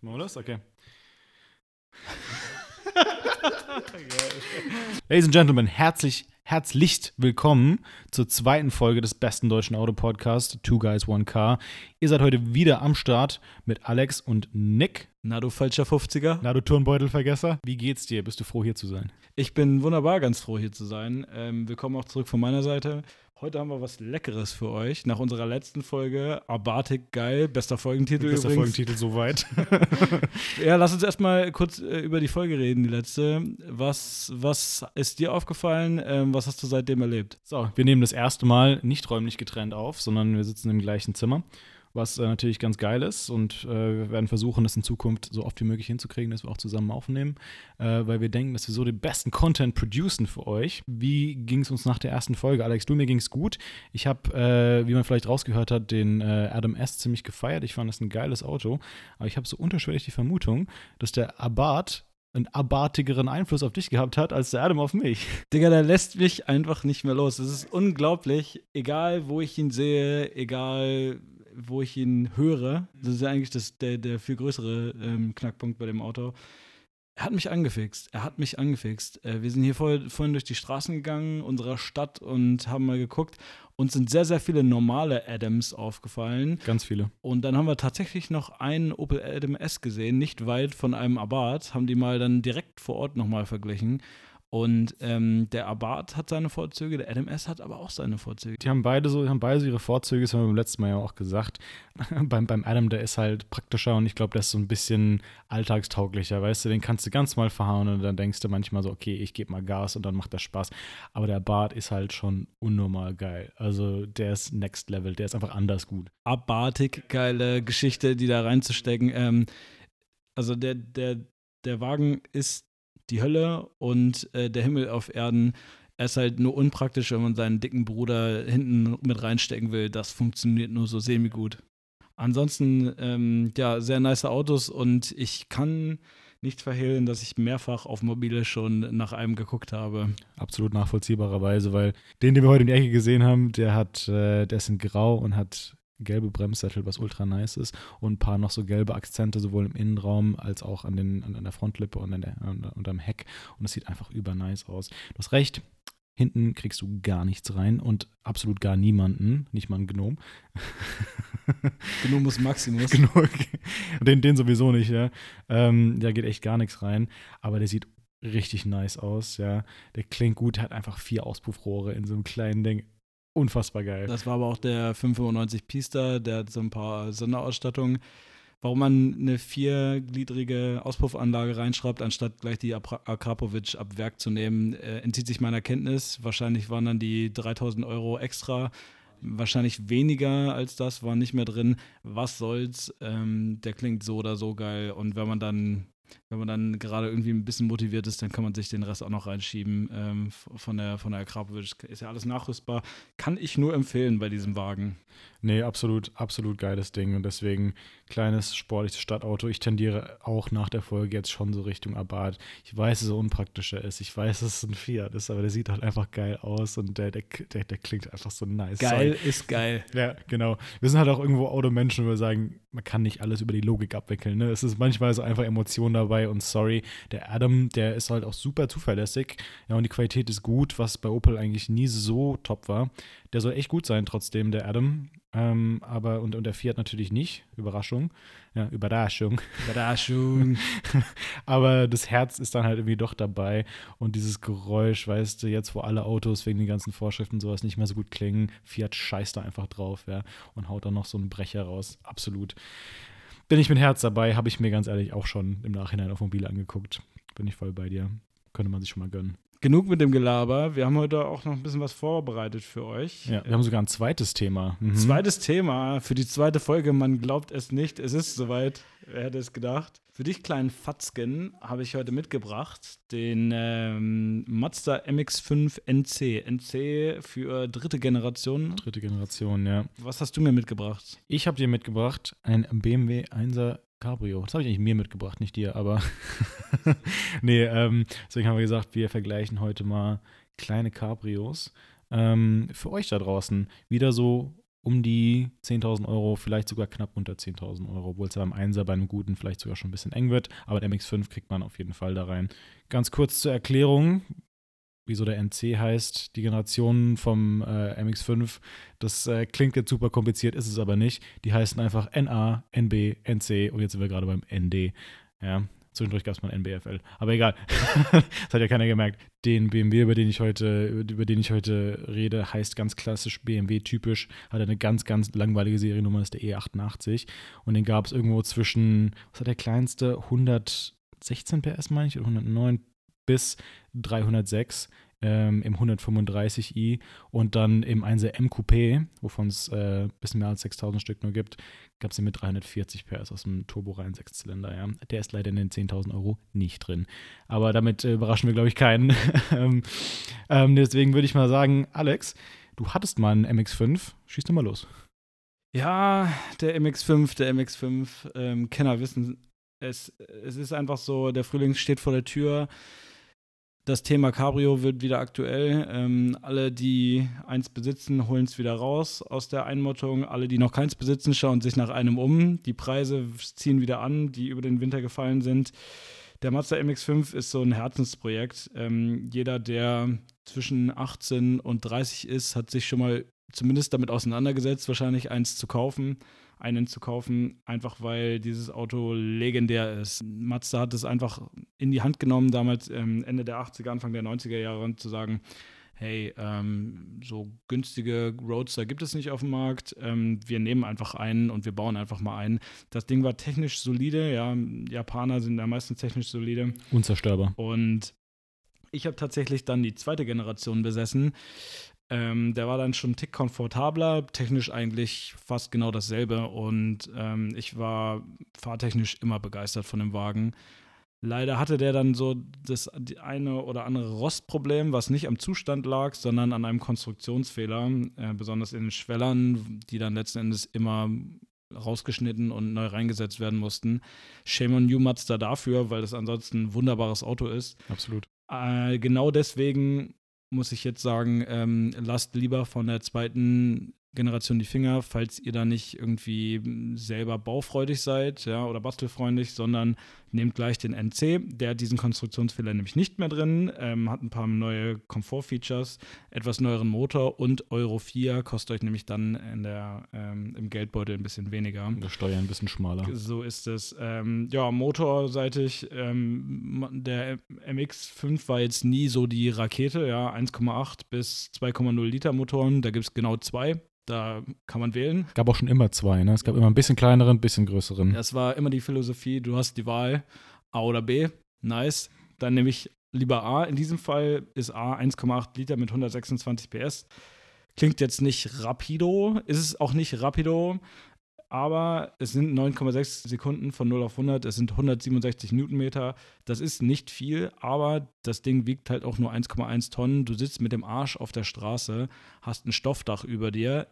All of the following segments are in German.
Machen wir das? Okay. Ladies and Gentlemen, herzlich, herzlich willkommen zur zweiten Folge des besten deutschen Auto-Podcasts, Two Guys, One Car. Ihr seid heute wieder am Start mit Alex und Nick. Na, du falscher 50er. Na, du Turnbeutelvergesser. Wie geht's dir? Bist du froh, hier zu sein? Ich bin wunderbar ganz froh, hier zu sein. Ähm, willkommen auch zurück von meiner Seite. Heute haben wir was Leckeres für euch. Nach unserer letzten Folge, Abatik geil, bester Folgentitel Bester übrigens. Folgentitel soweit. Ja, lass uns erstmal kurz äh, über die Folge reden, die letzte. Was, was ist dir aufgefallen? Ähm, was hast du seitdem erlebt? So, wir nehmen das erste Mal nicht räumlich getrennt auf, sondern wir sitzen im gleichen Zimmer, was äh, natürlich ganz geil ist. Und äh, wir werden versuchen, das in Zukunft so oft wie möglich hinzukriegen, dass wir auch zusammen aufnehmen, äh, weil wir denken, dass wir so den besten Content producen für euch. Wie ging es uns nach der ersten Folge? Alex, du, mir ging es gut. Ich habe, äh, wie man vielleicht rausgehört hat, den äh, Adam S. ziemlich gefeiert. Ich fand das ein geiles Auto. Aber ich habe so unterschwellig die Vermutung, dass der Abarth einen abartigeren Einfluss auf dich gehabt hat als der Adam auf mich. Digga, der lässt mich einfach nicht mehr los. Es ist unglaublich. Egal, wo ich ihn sehe, egal, wo ich ihn höre, das ist ja eigentlich das, der, der viel größere ähm, Knackpunkt bei dem Auto. Er hat mich angefixt. Er hat mich angefixt. Äh, wir sind hier vor, vorhin durch die Straßen gegangen, unserer Stadt, und haben mal geguckt. Uns sind sehr, sehr viele normale Adams aufgefallen. Ganz viele. Und dann haben wir tatsächlich noch einen Opel Adam S gesehen, nicht weit von einem Abarth, haben die mal dann direkt vor Ort nochmal verglichen. Und ähm, der Abarth hat seine Vorzüge, der Adam S hat aber auch seine Vorzüge. Die haben beide so, die haben beide so ihre Vorzüge, das haben wir beim letzten Mal ja auch gesagt. beim, beim Adam, der ist halt praktischer und ich glaube, der ist so ein bisschen alltagstauglicher, weißt du, den kannst du ganz mal fahren und dann denkst du manchmal so, okay, ich gebe mal Gas und dann macht das Spaß. Aber der Bart ist halt schon unnormal geil. Also der ist next level, der ist einfach anders gut. Abartig geile Geschichte, die da reinzustecken. Ähm, also der, der, der Wagen ist die Hölle und äh, der Himmel auf Erden. Er ist halt nur unpraktisch, wenn man seinen dicken Bruder hinten mit reinstecken will. Das funktioniert nur so semi-gut. Ansonsten, ähm, ja, sehr nice Autos und ich kann nicht verhehlen, dass ich mehrfach auf Mobile schon nach einem geguckt habe. Absolut nachvollziehbarerweise, weil den, den wir heute in die Ecke gesehen haben, der hat, äh, der ist in Grau und hat gelbe Bremssättel, was ultra nice ist, und ein paar noch so gelbe Akzente, sowohl im Innenraum als auch an, den, an, an der Frontlippe und, an der, an, und am Heck. Und es sieht einfach über nice aus. Du hast recht, hinten kriegst du gar nichts rein und absolut gar niemanden, nicht mal ein Gnom. Gnomus Maximus. Genug. Den, den sowieso nicht, ja. Ähm, da geht echt gar nichts rein, aber der sieht richtig nice aus, ja. Der klingt gut, hat einfach vier Auspuffrohre in so einem kleinen Ding. Unfassbar geil. Das war aber auch der 595 Pista, der hat so ein paar Sonderausstattungen. Warum man eine viergliedrige Auspuffanlage reinschraubt, anstatt gleich die Akrapovic ab Werk zu nehmen, äh, entzieht sich meiner Kenntnis. Wahrscheinlich waren dann die 3000 Euro extra. Wahrscheinlich weniger als das war nicht mehr drin. Was soll's? Ähm, der klingt so oder so geil. Und wenn man dann, wenn man dann gerade irgendwie ein bisschen motiviert ist, dann kann man sich den Rest auch noch reinschieben. Ähm, von der, von der Akrapovic ist ja alles nachrüstbar. Kann ich nur empfehlen bei diesem Wagen. Nee, absolut, absolut geiles Ding. Und deswegen kleines, sportliches Stadtauto. Ich tendiere auch nach der Folge jetzt schon so Richtung Abarth. Ich weiß, dass er unpraktischer ist. Ich weiß, dass es ein Fiat ist, aber der sieht halt einfach geil aus und der, der, der, der klingt einfach so nice. Geil ist geil. Ja, genau. Wir sind halt auch irgendwo Automenschen, wo wir sagen, man kann nicht alles über die Logik abwickeln. Ne? Es ist manchmal so einfach Emotion dabei und sorry, der Adam, der ist halt auch super zuverlässig. Ja, und die Qualität ist gut, was bei Opel eigentlich nie so top war. Der soll echt gut sein, trotzdem, der Adam. Ähm, aber und, und der Fiat natürlich nicht. Überraschung. Ja, Überraschung. Überraschung. Aber das Herz ist dann halt irgendwie doch dabei und dieses Geräusch, weißt du, jetzt wo alle Autos wegen den ganzen Vorschriften und sowas nicht mehr so gut klingen, Fiat scheißt da einfach drauf, ja, und haut dann noch so einen Brecher raus. Absolut. Bin ich mit Herz dabei, habe ich mir ganz ehrlich auch schon im Nachhinein auf Mobile angeguckt. Bin ich voll bei dir. Könnte man sich schon mal gönnen. Genug mit dem Gelaber. Wir haben heute auch noch ein bisschen was vorbereitet für euch. Ja, wir haben sogar ein zweites Thema. Mhm. Zweites Thema für die zweite Folge. Man glaubt es nicht. Es ist soweit. Wer hätte es gedacht? Für dich, kleinen Fatzken, habe ich heute mitgebracht den ähm, Mazda MX5 NC. NC für dritte Generation. Dritte Generation, ja. Was hast du mir mitgebracht? Ich habe dir mitgebracht ein BMW 1er Cabrio. Das habe ich eigentlich mir mitgebracht, nicht dir, aber nee, ähm, deswegen haben wir gesagt, wir vergleichen heute mal kleine Cabrios. Ähm, für euch da draußen wieder so um die 10.000 Euro, vielleicht sogar knapp unter 10.000 Euro, obwohl es beim 1er bei einem guten vielleicht sogar schon ein bisschen eng wird. Aber der MX5 kriegt man auf jeden Fall da rein. Ganz kurz zur Erklärung, wieso der NC heißt, die Generation vom äh, MX5. Das äh, klingt jetzt super kompliziert, ist es aber nicht. Die heißen einfach NA, NB, NC und jetzt sind wir gerade beim ND. Ja, zwischendurch gab es mal NBFL. Aber egal. das hat ja keiner gemerkt. Den BMW, über den ich heute, über den ich heute rede, heißt ganz klassisch BMW typisch, hat eine ganz, ganz langweilige Seriennummer, ist der E88. Und den gab es irgendwo zwischen, was hat der kleinste? 116 PS, meine ich, oder 109 bis 306 ähm, im 135i und dann im 1er M Coupé, wovon es ein äh, bisschen mehr als 6000 Stück nur gibt, gab es den mit 340 PS aus dem Turborein Sechszylinder. Ja. Der ist leider in den 10.000 Euro nicht drin. Aber damit äh, überraschen wir, glaube ich, keinen. ähm, ähm, deswegen würde ich mal sagen, Alex, du hattest mal einen MX5. Schieß doch mal los. Ja, der MX5, der MX5, ähm, Kenner wissen, es, es ist einfach so, der Frühling steht vor der Tür das Thema Cabrio wird wieder aktuell. Ähm, alle, die eins besitzen, holen es wieder raus aus der Einmottung. Alle, die noch keins besitzen, schauen sich nach einem um. Die Preise ziehen wieder an, die über den Winter gefallen sind. Der Mazda MX5 ist so ein Herzensprojekt. Ähm, jeder, der zwischen 18 und 30 ist, hat sich schon mal zumindest damit auseinandergesetzt, wahrscheinlich eins zu kaufen einen zu kaufen, einfach weil dieses Auto legendär ist. Mazda hat es einfach in die Hand genommen, damals ähm, Ende der 80er, Anfang der 90er Jahre, zu sagen, hey, ähm, so günstige Roadster gibt es nicht auf dem Markt. Ähm, wir nehmen einfach einen und wir bauen einfach mal einen. Das Ding war technisch solide, ja. Japaner sind da meistens technisch solide. Unzerstörbar. Und ich habe tatsächlich dann die zweite Generation besessen. Ähm, der war dann schon ein Tick komfortabler, technisch eigentlich fast genau dasselbe und ähm, ich war fahrtechnisch immer begeistert von dem Wagen. Leider hatte der dann so das eine oder andere Rostproblem, was nicht am Zustand lag, sondern an einem Konstruktionsfehler, äh, besonders in den Schwellern, die dann letzten Endes immer rausgeschnitten und neu reingesetzt werden mussten. Shame on you Mazda dafür, weil das ansonsten ein wunderbares Auto ist. Absolut. Äh, genau deswegen muss ich jetzt sagen, ähm, lasst lieber von der zweiten Generation die Finger, falls ihr da nicht irgendwie selber baufreudig seid ja, oder bastelfreundlich, sondern nehmt gleich den NC. Der hat diesen Konstruktionsfehler nämlich nicht mehr drin, ähm, hat ein paar neue Komfortfeatures, etwas neueren Motor und Euro 4 kostet euch nämlich dann in der, ähm, im Geldbeutel ein bisschen weniger. In der Steuer ein bisschen schmaler. So ist es. Ähm, ja, motorseitig, ähm, der MX5 war jetzt nie so die Rakete, ja, 1,8 bis 2,0 Liter Motoren, da gibt es genau zwei. Da kann man wählen. Es gab auch schon immer zwei, ne? Es gab immer ein bisschen kleineren, ein bisschen größeren. Das war immer die Philosophie, du hast die Wahl A oder B. Nice. Dann nehme ich lieber A. In diesem Fall ist A 1,8 Liter mit 126 PS. Klingt jetzt nicht rapido, ist es auch nicht rapido, aber es sind 9,6 Sekunden von 0 auf 100, es sind 167 Newtonmeter. Das ist nicht viel, aber das Ding wiegt halt auch nur 1,1 Tonnen. Du sitzt mit dem Arsch auf der Straße, hast ein Stoffdach über dir,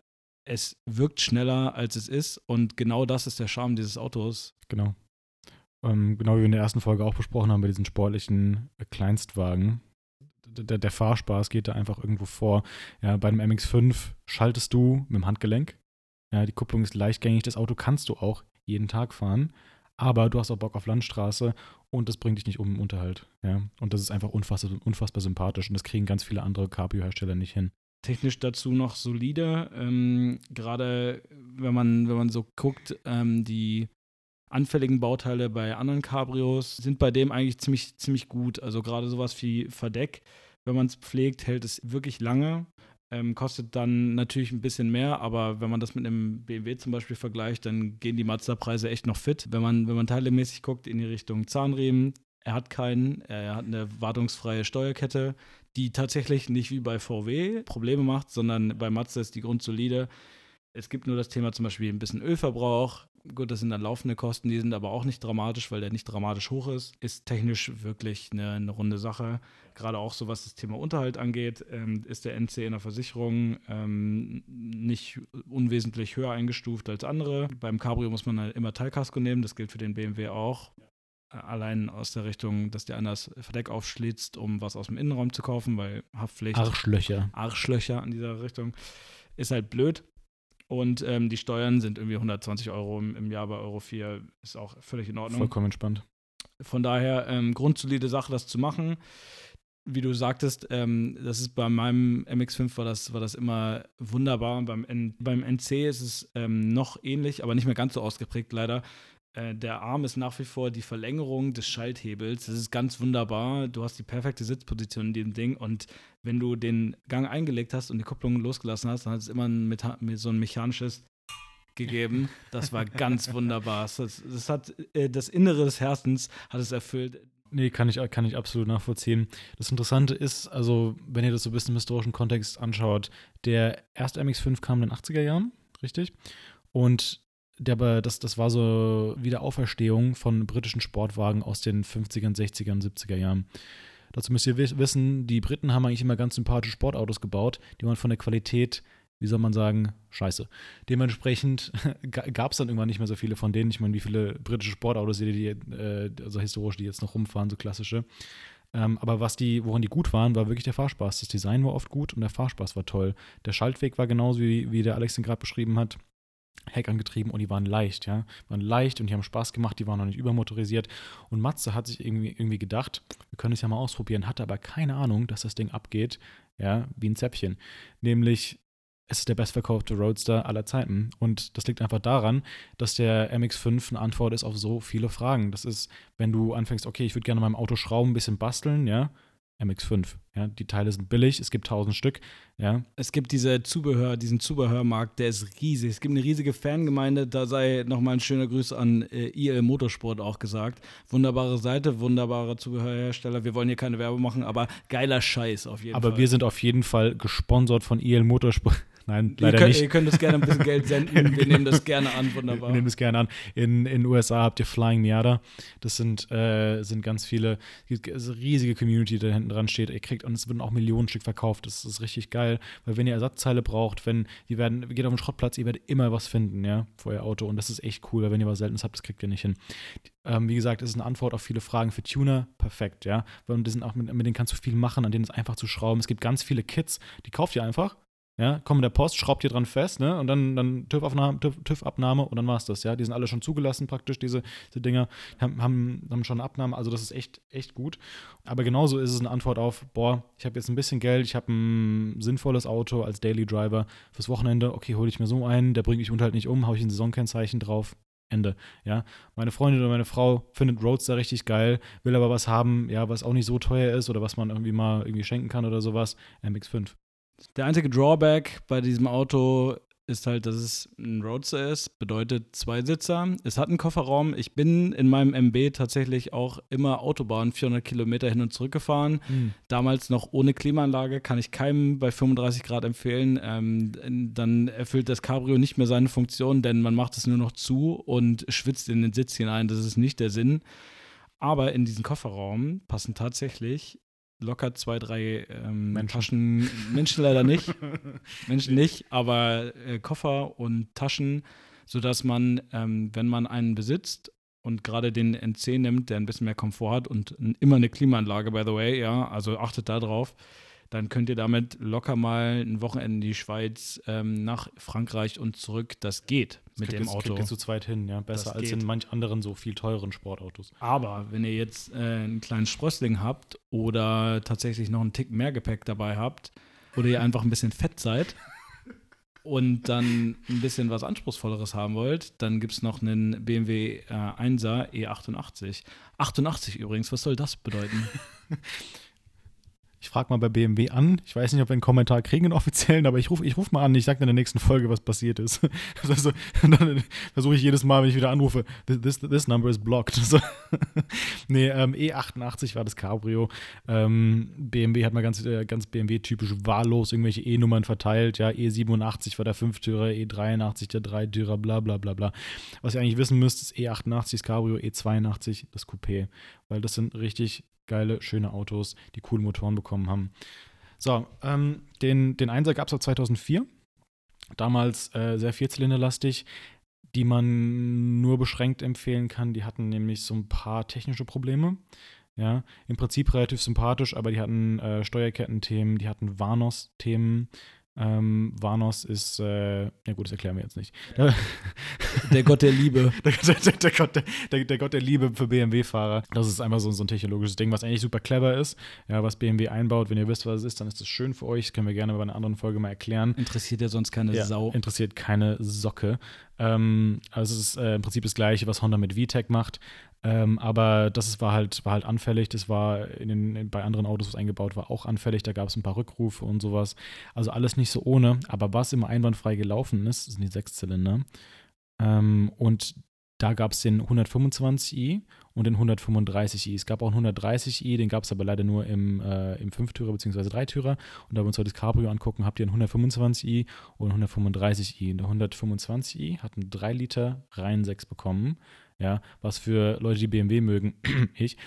es wirkt schneller, als es ist. Und genau das ist der Charme dieses Autos. Genau. Ähm, genau wie wir in der ersten Folge auch besprochen haben, bei diesen sportlichen äh, Kleinstwagen. Der, der, Fahrspaß geht da einfach irgendwo vor. Ja, bei dem MX5 schaltest du mit dem Handgelenk. Ja, die Kupplung ist leichtgängig. Das Auto kannst du auch jeden Tag fahren. Aber du hast auch Bock auf Landstraße und das bringt dich nicht um den Unterhalt. Ja? Und das ist einfach unfassbar, unfassbar sympathisch und das kriegen ganz viele andere Cabrio-Hersteller nicht hin technisch dazu noch solide. Ähm, Gerade wenn man, wenn man so guckt, ähm, die anfälligen Bauteile bei anderen Cabrios sind bei dem eigentlich ziemlich, ziemlich gut. Also gerade sowas wie Verdeck, wenn man es pflegt, hält es wirklich lange. Ähm, kostet dann natürlich ein bisschen mehr, aber wenn man das mit einem BMW zum Beispiel vergleicht, dann gehen die Mazda-Preise echt noch fit. Wenn man, wenn man teilemäßig guckt in die Richtung Zahnriemen, er hat keinen, er hat eine wartungsfreie Steuerkette, die tatsächlich nicht wie bei VW Probleme macht, sondern bei Mazda ist die grundsolide. Es gibt nur das Thema zum Beispiel ein bisschen Ölverbrauch. Gut, das sind dann laufende Kosten, die sind aber auch nicht dramatisch, weil der nicht dramatisch hoch ist. Ist technisch wirklich eine, eine runde Sache. Gerade auch so, was das Thema Unterhalt angeht, ähm, ist der NC in der Versicherung ähm, nicht unwesentlich höher eingestuft als andere. Beim Cabrio muss man halt immer Teilkasko nehmen, das gilt für den BMW auch allein aus der Richtung, dass der anders Verdeck aufschlitzt, um was aus dem Innenraum zu kaufen, weil Haftpflicht. Arschlöcher. Arschlöcher in dieser Richtung. Ist halt blöd. Und ähm, die Steuern sind irgendwie 120 Euro im, im, Jahr bei Euro 4. Ist auch völlig in Ordnung. Vollkommen entspannt. Von daher ähm, grundsolide Sache, das zu machen. Wie du sagtest, ähm, das ist bei meinem MX5 war das, war das immer wunderbar. Beim, N, beim NC ist es ähm, noch ähnlich, aber nicht mehr ganz so ausgeprägt leider. Äh, der Arm ist nach wie vor die Verlängerung des Schalthebels. Das ist ganz wunderbar. Du hast die perfekte Sitzposition in diesem Ding und wenn du den Gang eingelegt hast und die Kupplung losgelassen hast, dann hat es immer ein, so ein mechanisches gegeben. Das war ganz wunderbar. Das, das hat äh, das Innere des Herzens hat es erfüllt. Nee, kann ich, kann ich absolut nachvollziehen. Das Interessante ist, also, wenn ihr das so ein bisschen im historischen Kontext anschaut, der erste MX5 kam in den 80er Jahren, richtig? Und der, das, das war so Wiederauferstehung von britischen Sportwagen aus den 50ern, 60ern, 70er Jahren. Dazu müsst ihr wissen, die Briten haben eigentlich immer ganz sympathische Sportautos gebaut, die waren von der Qualität, wie soll man sagen, scheiße. Dementsprechend gab es dann irgendwann nicht mehr so viele von denen. Ich meine, wie viele britische Sportautos seht ihr, die, äh, also historisch, die jetzt noch rumfahren, so klassische. Ähm, aber was die, woran die gut waren, war wirklich der Fahrspaß. Das Design war oft gut und der Fahrspaß war toll. Der Schaltweg war genauso, wie, wie der Alex den gerade beschrieben hat. Heck angetrieben und die waren leicht, ja. Waren leicht und die haben Spaß gemacht, die waren noch nicht übermotorisiert. Und Matze hat sich irgendwie, irgendwie gedacht, wir können es ja mal ausprobieren, hatte aber keine Ahnung, dass das Ding abgeht, ja, wie ein Zäpfchen. Nämlich, es ist der bestverkaufte Roadster aller Zeiten. Und das liegt einfach daran, dass der MX5 eine Antwort ist auf so viele Fragen. Das ist, wenn du anfängst, okay, ich würde gerne meinem Auto schrauben, ein bisschen basteln, ja, MX5. Ja, die Teile sind billig, es gibt tausend Stück. Ja. Es gibt diese Zubehör, diesen Zubehörmarkt, der ist riesig. Es gibt eine riesige Fangemeinde, da sei nochmal ein schöner Grüß an äh, IL Motorsport auch gesagt. Wunderbare Seite, wunderbare Zubehörhersteller. Wir wollen hier keine Werbung machen, aber geiler Scheiß auf jeden aber Fall. Aber wir sind auf jeden Fall gesponsert von IL Motorsport. Nein, leider ihr könnt, nicht. Ihr könnt uns gerne ein bisschen Geld senden. Wir nehmen das gerne an, wunderbar. Wir nehmen das gerne an. In den USA habt ihr Flying Miata. Das sind, äh, sind ganz viele, also riesige Community, die da hinten dran steht. Ihr kriegt, und es werden auch Millionen Stück verkauft. Das ist richtig geil, weil wenn ihr Ersatzteile braucht, wenn, die werden, geht auf den Schrottplatz, ihr werdet immer was finden, ja, für euer Auto. Und das ist echt cool, weil wenn ihr was Seltenes habt, das kriegt ihr nicht hin. Ähm, wie gesagt, es ist eine Antwort auf viele Fragen für Tuner, perfekt, ja. Weil die sind auch mit, mit denen kannst du viel machen, an denen ist einfach zu schrauben. Es gibt ganz viele Kits, die kauft ihr einfach ja, kommen der Post, schraubt ihr dran fest, ne? Und dann, dann TÜV-Abnahme TÜV, und dann war es das, ja. Die sind alle schon zugelassen praktisch, diese, diese Dinger, haben, haben, schon eine Abnahme, also das ist echt, echt gut. Aber genauso ist es eine Antwort auf, boah, ich habe jetzt ein bisschen Geld, ich habe ein sinnvolles Auto als Daily Driver fürs Wochenende, okay, hole ich mir so einen, der bringt mich halt nicht um, haue ich ein Saisonkennzeichen drauf, Ende. Ja, meine Freundin oder meine Frau findet Roadster richtig geil, will aber was haben, ja, was auch nicht so teuer ist oder was man irgendwie mal irgendwie schenken kann oder sowas. MX5. Der einzige Drawback bei diesem Auto ist halt, dass es ein Roadster ist, bedeutet zwei Sitzer. Es hat einen Kofferraum. Ich bin in meinem MB tatsächlich auch immer Autobahn 400 Kilometer hin und zurück gefahren. Mhm. Damals noch ohne Klimaanlage, kann ich keinem bei 35 Grad empfehlen. Ähm, dann erfüllt das Cabrio nicht mehr seine Funktion, denn man macht es nur noch zu und schwitzt in den Sitz hinein. Das ist nicht der Sinn. Aber in diesen Kofferraum passen tatsächlich locker zwei, drei ähm, Menschen. Taschen. Menschen leider nicht. Menschen nicht, aber äh, Koffer und Taschen, sodass man, ähm, wenn man einen besitzt und gerade den NC nimmt, der ein bisschen mehr Komfort hat und immer eine Klimaanlage, by the way, ja, also achtet da drauf, dann könnt ihr damit locker mal ein Wochenende in die Schweiz, ähm, nach Frankreich und zurück. Das geht das mit dem jetzt, Auto. Das zu zweit hin, ja. Besser das als geht. in manch anderen so viel teuren Sportautos. Aber wenn ihr jetzt äh, einen kleinen Sprössling habt oder tatsächlich noch einen Tick mehr Gepäck dabei habt oder ihr einfach ein bisschen fett seid, und dann ein bisschen was Anspruchsvolleres haben wollt, dann gibt es noch einen BMW äh, 1er E88. 88 übrigens, was soll das bedeuten? Ich frage mal bei BMW an. Ich weiß nicht, ob wir einen Kommentar kriegen, einen offiziellen, aber ich rufe ich ruf mal an. Ich sage in der nächsten Folge, was passiert ist. Also, dann versuche ich jedes Mal, wenn ich wieder anrufe, this, this number is blocked. So. nee, ähm, E88 war das Cabrio. Ähm, BMW hat mal ganz, äh, ganz BMW-typisch wahllos irgendwelche E-Nummern verteilt. Ja, E87 war der Fünftürer, E83 der Dreitürer, bla bla bla bla. Was ihr eigentlich wissen müsst, ist E88 das Cabrio, E82 das Coupé. Weil das sind richtig geile, schöne Autos, die coole Motoren bekommen haben. So, ähm, den, den Einser gab es ab 2004. Damals äh, sehr vierzylinderlastig, die man nur beschränkt empfehlen kann. Die hatten nämlich so ein paar technische Probleme. Ja, im Prinzip relativ sympathisch, aber die hatten äh, Steuerkettenthemen, die hatten Warnos-Themen, Ähm, Vanos ist, äh, ja gut, das erklären wir jetzt nicht. Der Gott der Liebe. Der, der, der, Gott, der, der, Gott der Liebe für BMW-Fahrer. Das ist einfach so, so ein technologisches Ding, was eigentlich super clever ist. Ja, was BMW einbaut. Wenn ihr wisst, was es ist, dann ist das schön für euch. Das können wir gerne bei einer anderen Folge mal erklären. Interessiert ja sonst keine Ja, Sau. Interessiert keine Socke. Ähm, also es ist äh, im Prinzip das gleiche, was Honda mit VTEC macht. Ähm, aber das war, halt, war halt anfällig. Das war in den, in, bei anderen Autos, was eingebaut war, auch anfällig. Da gab es ein paar Rückrufe und sowas. Also alles nicht so ohne. Aber was immer einwandfrei gelaufen ist, sind die Sechszylinder. Ähm, und da gab es den 125i und den 135i. Es gab auch einen 130i, den gab es aber leider nur im, äh, im Fünftürer bzw. Dreitürer. Und da wir uns heute das Cabrio angucken, habt ihr einen 125i und einen 135i. Und der 125i hat einen 3 Liter Reihen 6 bekommen. Ja, was für Leute, die BMW mögen, ich,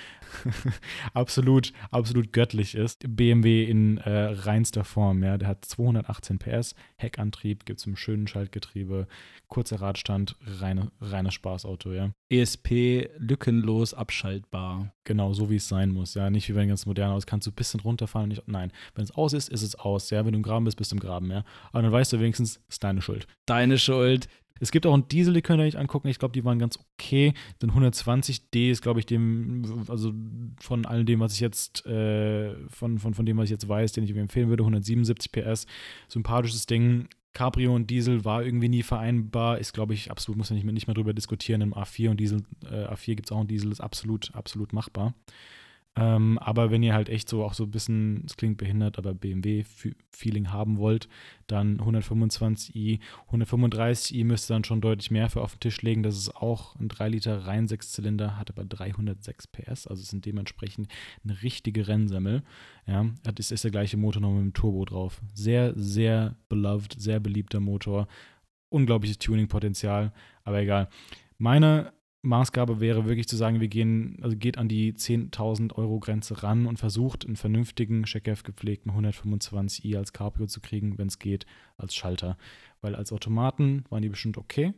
absolut, absolut göttlich ist. BMW in äh, reinster Form, ja. Der hat 218 PS, Heckantrieb, gibt es im schönen Schaltgetriebe, kurzer Radstand, reine, reines Spaßauto, ja. ESP lückenlos abschaltbar. Genau, so wie es sein muss, ja. Nicht wie wenn ganz modern aus, kannst du ein bisschen runterfahren. Nicht, nein, wenn es aus ist, ist es aus, ja. Wenn du im Graben bist, bist du im Graben, ja. Aber dann weißt du wenigstens, ist deine Schuld. Deine Schuld. Es gibt auch einen Diesel, die könnt ihr euch angucken. Ich glaube, die waren ganz okay. Den 120D ist, glaube ich, dem, also von all dem, was ich jetzt, äh, von, von, von dem, was ich jetzt weiß, den ich empfehlen würde, 177 PS. Sympathisches Ding. Cabrio und Diesel war irgendwie nie vereinbar. Ist, glaube ich, absolut, muss man nicht mehr, nicht mehr drüber diskutieren. Im A4 und Diesel, äh, A4 gibt es auch einen Diesel, ist absolut, absolut machbar. Ähm, aber wenn ihr halt echt so auch so ein bisschen, es klingt behindert, aber BMW-Feeling haben wollt, dann 125i, 135i müsst ihr dann schon deutlich mehr für auf den Tisch legen. Das ist auch ein 3 Liter rein 6-Zylinder, hat aber 306 PS, also sind dementsprechend eine richtige Rennsemmel. Ja, das ist der gleiche Motor noch mit dem Turbo drauf. Sehr, sehr beloved, sehr beliebter Motor. Unglaubliches Tuning-Potenzial, aber egal. Meine Maßgabe wäre wirklich zu sagen, wir gehen, also geht an die 10.000 Euro Grenze ran und versucht einen vernünftigen, Checkef gepflegten 125i als Cabrio zu kriegen, wenn es geht, als Schalter. Weil als Automaten waren die bestimmt okay.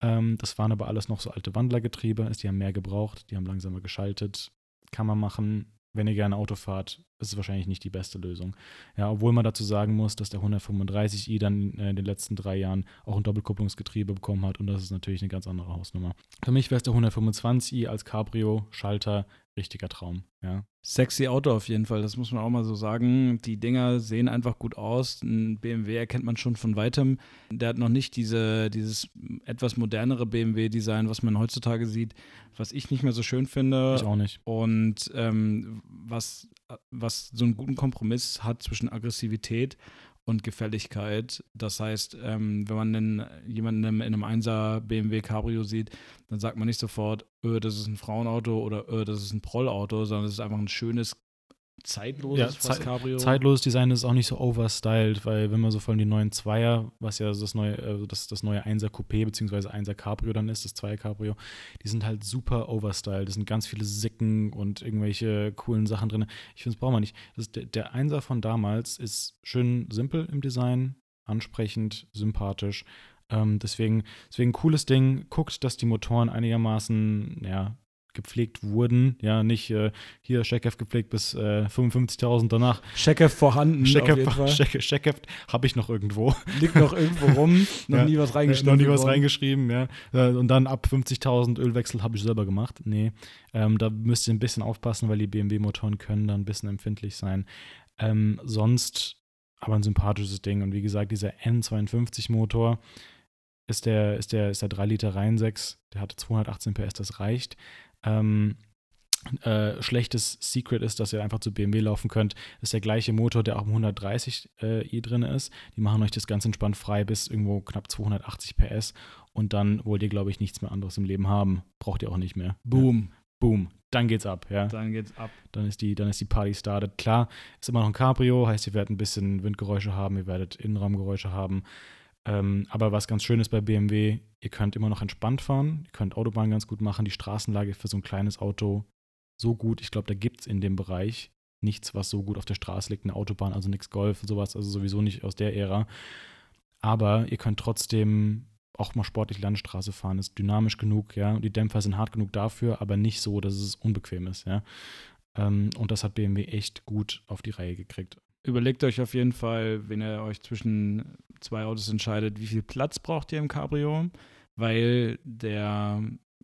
Ähm, das waren aber alles noch so alte Wandlergetriebe, die haben mehr gebraucht, die haben langsamer geschaltet. Kann man machen, wenn ihr gerne Auto fahrt, ist es wahrscheinlich nicht die beste Lösung. Ja, obwohl man dazu sagen muss, dass der 135i dann äh, in den letzten drei Jahren auch ein Doppelkupplungsgetriebe bekommen hat und das ist natürlich eine ganz andere Hausnummer. Für mich wäre es der 125i als Cabrio, Schalter, richtiger Traum. Ja. Sexy Auto auf jeden Fall, das muss man auch mal so sagen. Die Dinger sehen einfach gut aus. Ein BMW erkennt man schon von weitem. Der hat noch nicht diese, dieses etwas modernere BMW-Design, was man heutzutage sieht, was ich nicht mehr so schön finde. Ich auch nicht. Und ähm, was, was so einen guten Kompromiss hat zwischen Aggressivität und Gefälligkeit. Das heißt, ähm, wenn man einen, jemanden in einem 1er BMW Cabrio sieht, dann sagt man nicht sofort, öh, das ist ein Frauenauto oder öh, das ist ein Prollauto, sondern es ist einfach ein schönes, zeitloses Ja, fast Cabrio. Zeitloses Design ist auch nicht so overstyled, weil wenn man so vor allem die neuen Zweier, was ja das neue, äh, das, das neue 1er Coupé bzw. 1er Cabrio dann ist, das 2er Cabrio, die sind halt super overstyled. Da sind ganz viele Sicken und irgendwelche coolen Sachen drin. Ich finde, das braucht man nicht. Das der, der 1er von damals ist schön simpel im Design, ansprechend, sympathisch. Ähm, deswegen, deswegen cooles Ding. Guckt, dass die Motoren einigermaßen, ja, gepflegt wurden. Ja, nicht äh, hier Checkheft gepflegt bis äh, 55.000 danach. Checkheft vorhanden, auf jeden Checkheft Fall. Check, Checkheft habe ich noch irgendwo. Liegt noch irgendwo rum, noch Ja, nie was reingeschrieben. noch nie was reingeschrieben, ja. Äh, Und dann ab 50.000 Ölwechsel habe ich selber gemacht. Nee, ähm, da müsst ihr ein bisschen aufpassen, weil die BMW-Motoren können da ein bisschen empfindlich sein. Ähm, sonst aber ein sympathisches Ding. Und wie gesagt, dieser N52-Motor ist der, ist der, ist der 3 Liter Reihen 6, der hat 218 PS, das reicht. Ähm, äh, schlechtes Secret ist, dass ihr einfach zu BMW laufen könnt. Das ist der gleiche Motor, der auch im 130 äh, i drin ist. Die machen euch das ganz entspannt frei bis irgendwo knapp 280 PS und dann wollt ihr, glaube ich, nichts mehr anderes im Leben haben. Braucht ihr auch nicht mehr. Boom. Ja. Boom. Dann geht's ab, ja. Dann geht's ab. Dann ist die, dann ist die Party started. Klar, ist immer noch ein Cabrio, heißt, ihr werdet ein bisschen Windgeräusche haben, ihr werdet Innenraumgeräusche haben. Ähm, aber was ganz schön ist bei BMW, ihr könnt immer noch entspannt fahren, ihr könnt Autobahn ganz gut machen. Die Straßenlage für so ein kleines Auto so gut. Ich glaube, da gibt es in dem Bereich nichts, was so gut auf der Straße liegt, eine Autobahn, also nichts Golf, sowas, also sowieso nicht aus der Ära. Aber ihr könnt trotzdem auch mal sportlich Landstraße fahren, ist dynamisch genug, ja. Und die Dämpfer sind hart genug dafür, aber nicht so, dass es unbequem ist, ja. Ähm, und das hat BMW echt gut auf die Reihe gekriegt. Überlegt euch auf jeden Fall, wenn ihr euch zwischen zwei Autos entscheidet, wie viel Platz braucht ihr im Cabrio, weil der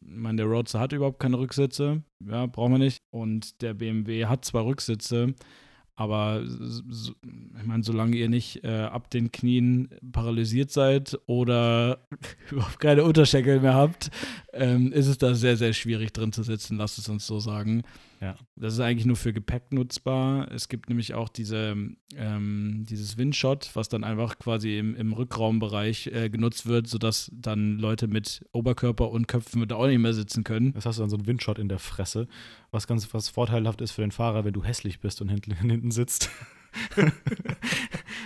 man, der Roadster hat überhaupt keine Rücksitze, ja, brauchen wir nicht. Und der BMW hat zwar Rücksitze, aber so, ich meine, solange ihr nicht äh, ab den Knien paralysiert seid oder überhaupt keine Unterschenkel mehr habt, ähm, ist es da sehr, sehr schwierig drin zu sitzen, lasst es uns so sagen. Ja. Das ist eigentlich nur für Gepäck nutzbar. Es gibt nämlich auch diese, ähm, dieses Windshot, was dann einfach quasi im, im Rückraumbereich äh, genutzt wird, sodass dann Leute mit Oberkörper und Köpfen da auch nicht mehr sitzen können. Das hast du dann so ein Windshot in der Fresse, was ganz was vorteilhaft ist für den Fahrer, wenn du hässlich bist und hinten, hinten sitzt.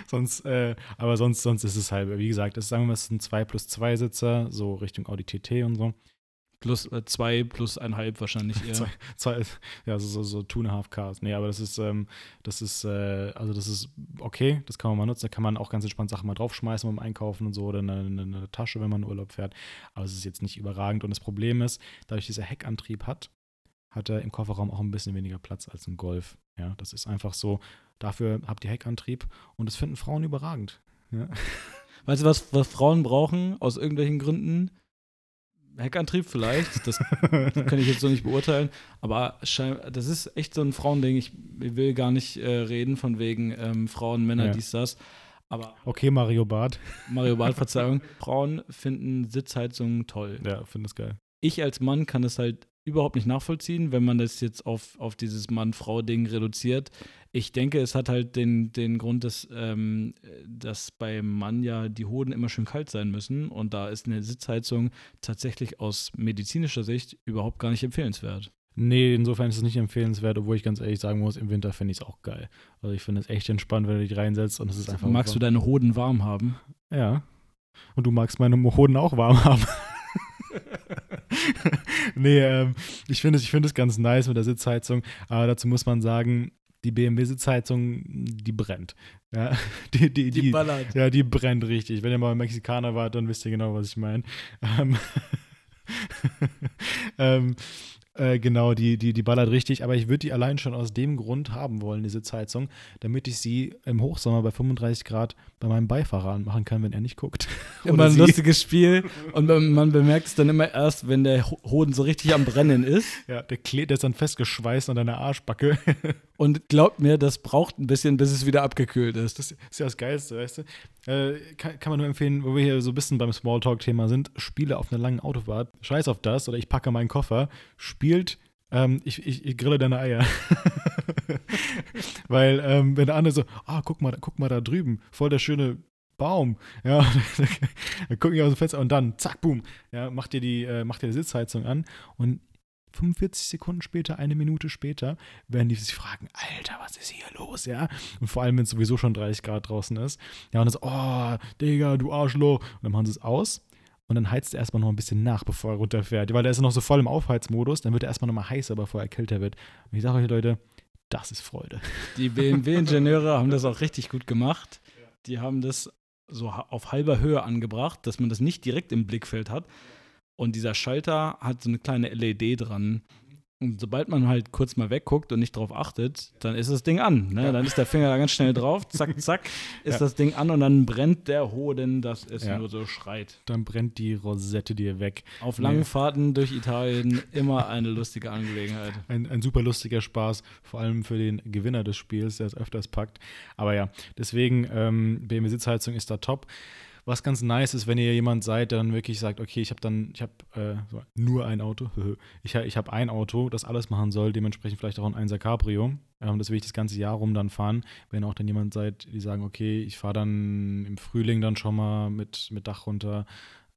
sonst, äh, aber sonst, sonst ist es halt, wie gesagt, das sagen wir mal, es ist ein 2 plus 2 Sitzer, so Richtung Audi TT und so. Plus äh, zwei, plus einhalb wahrscheinlich eher. zwei, zwei, ja, so, so, so two and a half cars. Nee, aber das ist, ähm, das ist, äh, also das ist okay, das kann man mal nutzen. Da kann man auch ganz entspannt Sachen mal draufschmeißen beim Einkaufen und so oder eine, eine, eine Tasche, wenn man in Urlaub fährt. Aber es ist jetzt nicht überragend. Und das Problem ist, dadurch, dass er Heckantrieb hat, hat er im Kofferraum auch ein bisschen weniger Platz als ein Golf. Ja, das ist einfach so. Dafür habt ihr Heckantrieb und das finden Frauen überragend. Ja. Weißt du, was, was Frauen brauchen aus irgendwelchen Gründen? Heckantrieb vielleicht, das kann ich jetzt so nicht beurteilen, aber das ist echt so ein Frauending. Ich will gar nicht äh, reden von wegen ähm, Frauen, Männer, ja. dies, das. Aber okay, Mario Bart. Mario Bart, Verzeihung. Frauen finden Sitzheizungen toll. Ja, finde es geil. Ich als Mann kann es halt überhaupt nicht nachvollziehen, wenn man das jetzt auf, auf dieses Mann-Frau-Ding reduziert. Ich denke, es hat halt den, den Grund, dass, ähm, dass beim Mann ja die Hoden immer schön kalt sein müssen und da ist eine Sitzheizung tatsächlich aus medizinischer Sicht überhaupt gar nicht empfehlenswert. Nee, insofern ist es nicht empfehlenswert, obwohl ich ganz ehrlich sagen muss, im Winter finde ich es auch geil. Also ich finde es echt entspannt, wenn du dich reinsetzt und es ist einfach. Magst warm. du deine Hoden warm haben? Ja. Und du magst meine Hoden auch warm haben. nee, ähm, ich finde es ich find ganz nice mit der Sitzheizung, aber dazu muss man sagen, die BMW-Sitzheizung, die brennt. Ja, die, die, die, die, ballert. Ja, die brennt richtig. Wenn ihr mal Mexikaner wart, dann wisst ihr genau, was ich meine. Ähm, ähm, äh, genau, die, die, die ballert richtig, aber ich würde die allein schon aus dem Grund haben wollen, diese Sitzheizung, damit ich sie im Hochsommer bei 35 Grad bei meinem Beifahrer anmachen kann, wenn er nicht guckt. Immer ein lustiges Spiel und man bemerkt es dann immer erst, wenn der Hoden so richtig am Brennen ist. Ja, der, Kle der ist dann festgeschweißt an deiner Arschbacke. Und glaubt mir, das braucht ein bisschen, bis es wieder abgekühlt ist. Das ist ja das Geilste, weißt du? Äh, kann, kann, man nur empfehlen, wo wir hier so ein bisschen beim Smalltalk-Thema sind, Spiele auf einer langen Autofahrt. Scheiß auf das oder ich packe meinen Koffer, spielt ähm, ich, ich, ich, grille deine Eier. Weil, ähm, wenn der andere so, ah, guck mal, guck mal da drüben, voll der schöne Baum. Ja, dann gucke ich aus dem Fenster und dann, zack, boom, ja, macht dir die, äh, macht dir die Sitzheizung an und 45 Sekunden später, eine Minute später, werden die sich fragen, Alter, was ist hier los, ja? Und vor allem, wenn es sowieso schon 30 Grad draußen ist. Ja, und dann so, oh, Digga, du Arschloch. Und dann machen sie es aus und dann heizt er erstmal noch ein bisschen nach, bevor er runterfährt. Weil der ist noch so voll im Aufheizmodus, dann wird er erstmal nochmal heißer, bevor er kälter wird. Und ich sage euch, Leute, das ist Freude. Die BMW-Ingenieure haben das auch richtig gut gemacht. Die haben das so auf halber Höhe angebracht, dass man das nicht direkt im Blickfeld hat. Und dieser Schalter hat so eine kleine LED dran. Und sobald man halt kurz mal wegguckt und nicht drauf achtet, dann ist das Ding an. Ne? Ja. Dann ist der Finger da ganz schnell drauf, zack, zack, ist ja. das Ding an und dann brennt der Hoden, dass es ja. nur so schreit. Dann brennt die Rosette dir weg. Auf langen nee. Fahrten durch Italien immer eine lustige Angelegenheit. Ein, ein super lustiger Spaß, vor allem für den Gewinner des Spiels, der es öfters packt. Aber ja, deswegen, ähm, BMW-Sitzheizung ist da top. Was ganz nice ist, wenn ihr jemand seid, der dann wirklich sagt, okay, ich habe dann, ich habe äh, nur ein Auto, ich, ich habe ein Auto, das alles machen soll, dementsprechend vielleicht auch ein 1er Cabrio. Ähm, das will ich das ganze Jahr rum dann fahren. Wenn auch dann jemand seid, die sagen, okay, ich fahre dann im Frühling dann schon mal mit, mit Dach runter,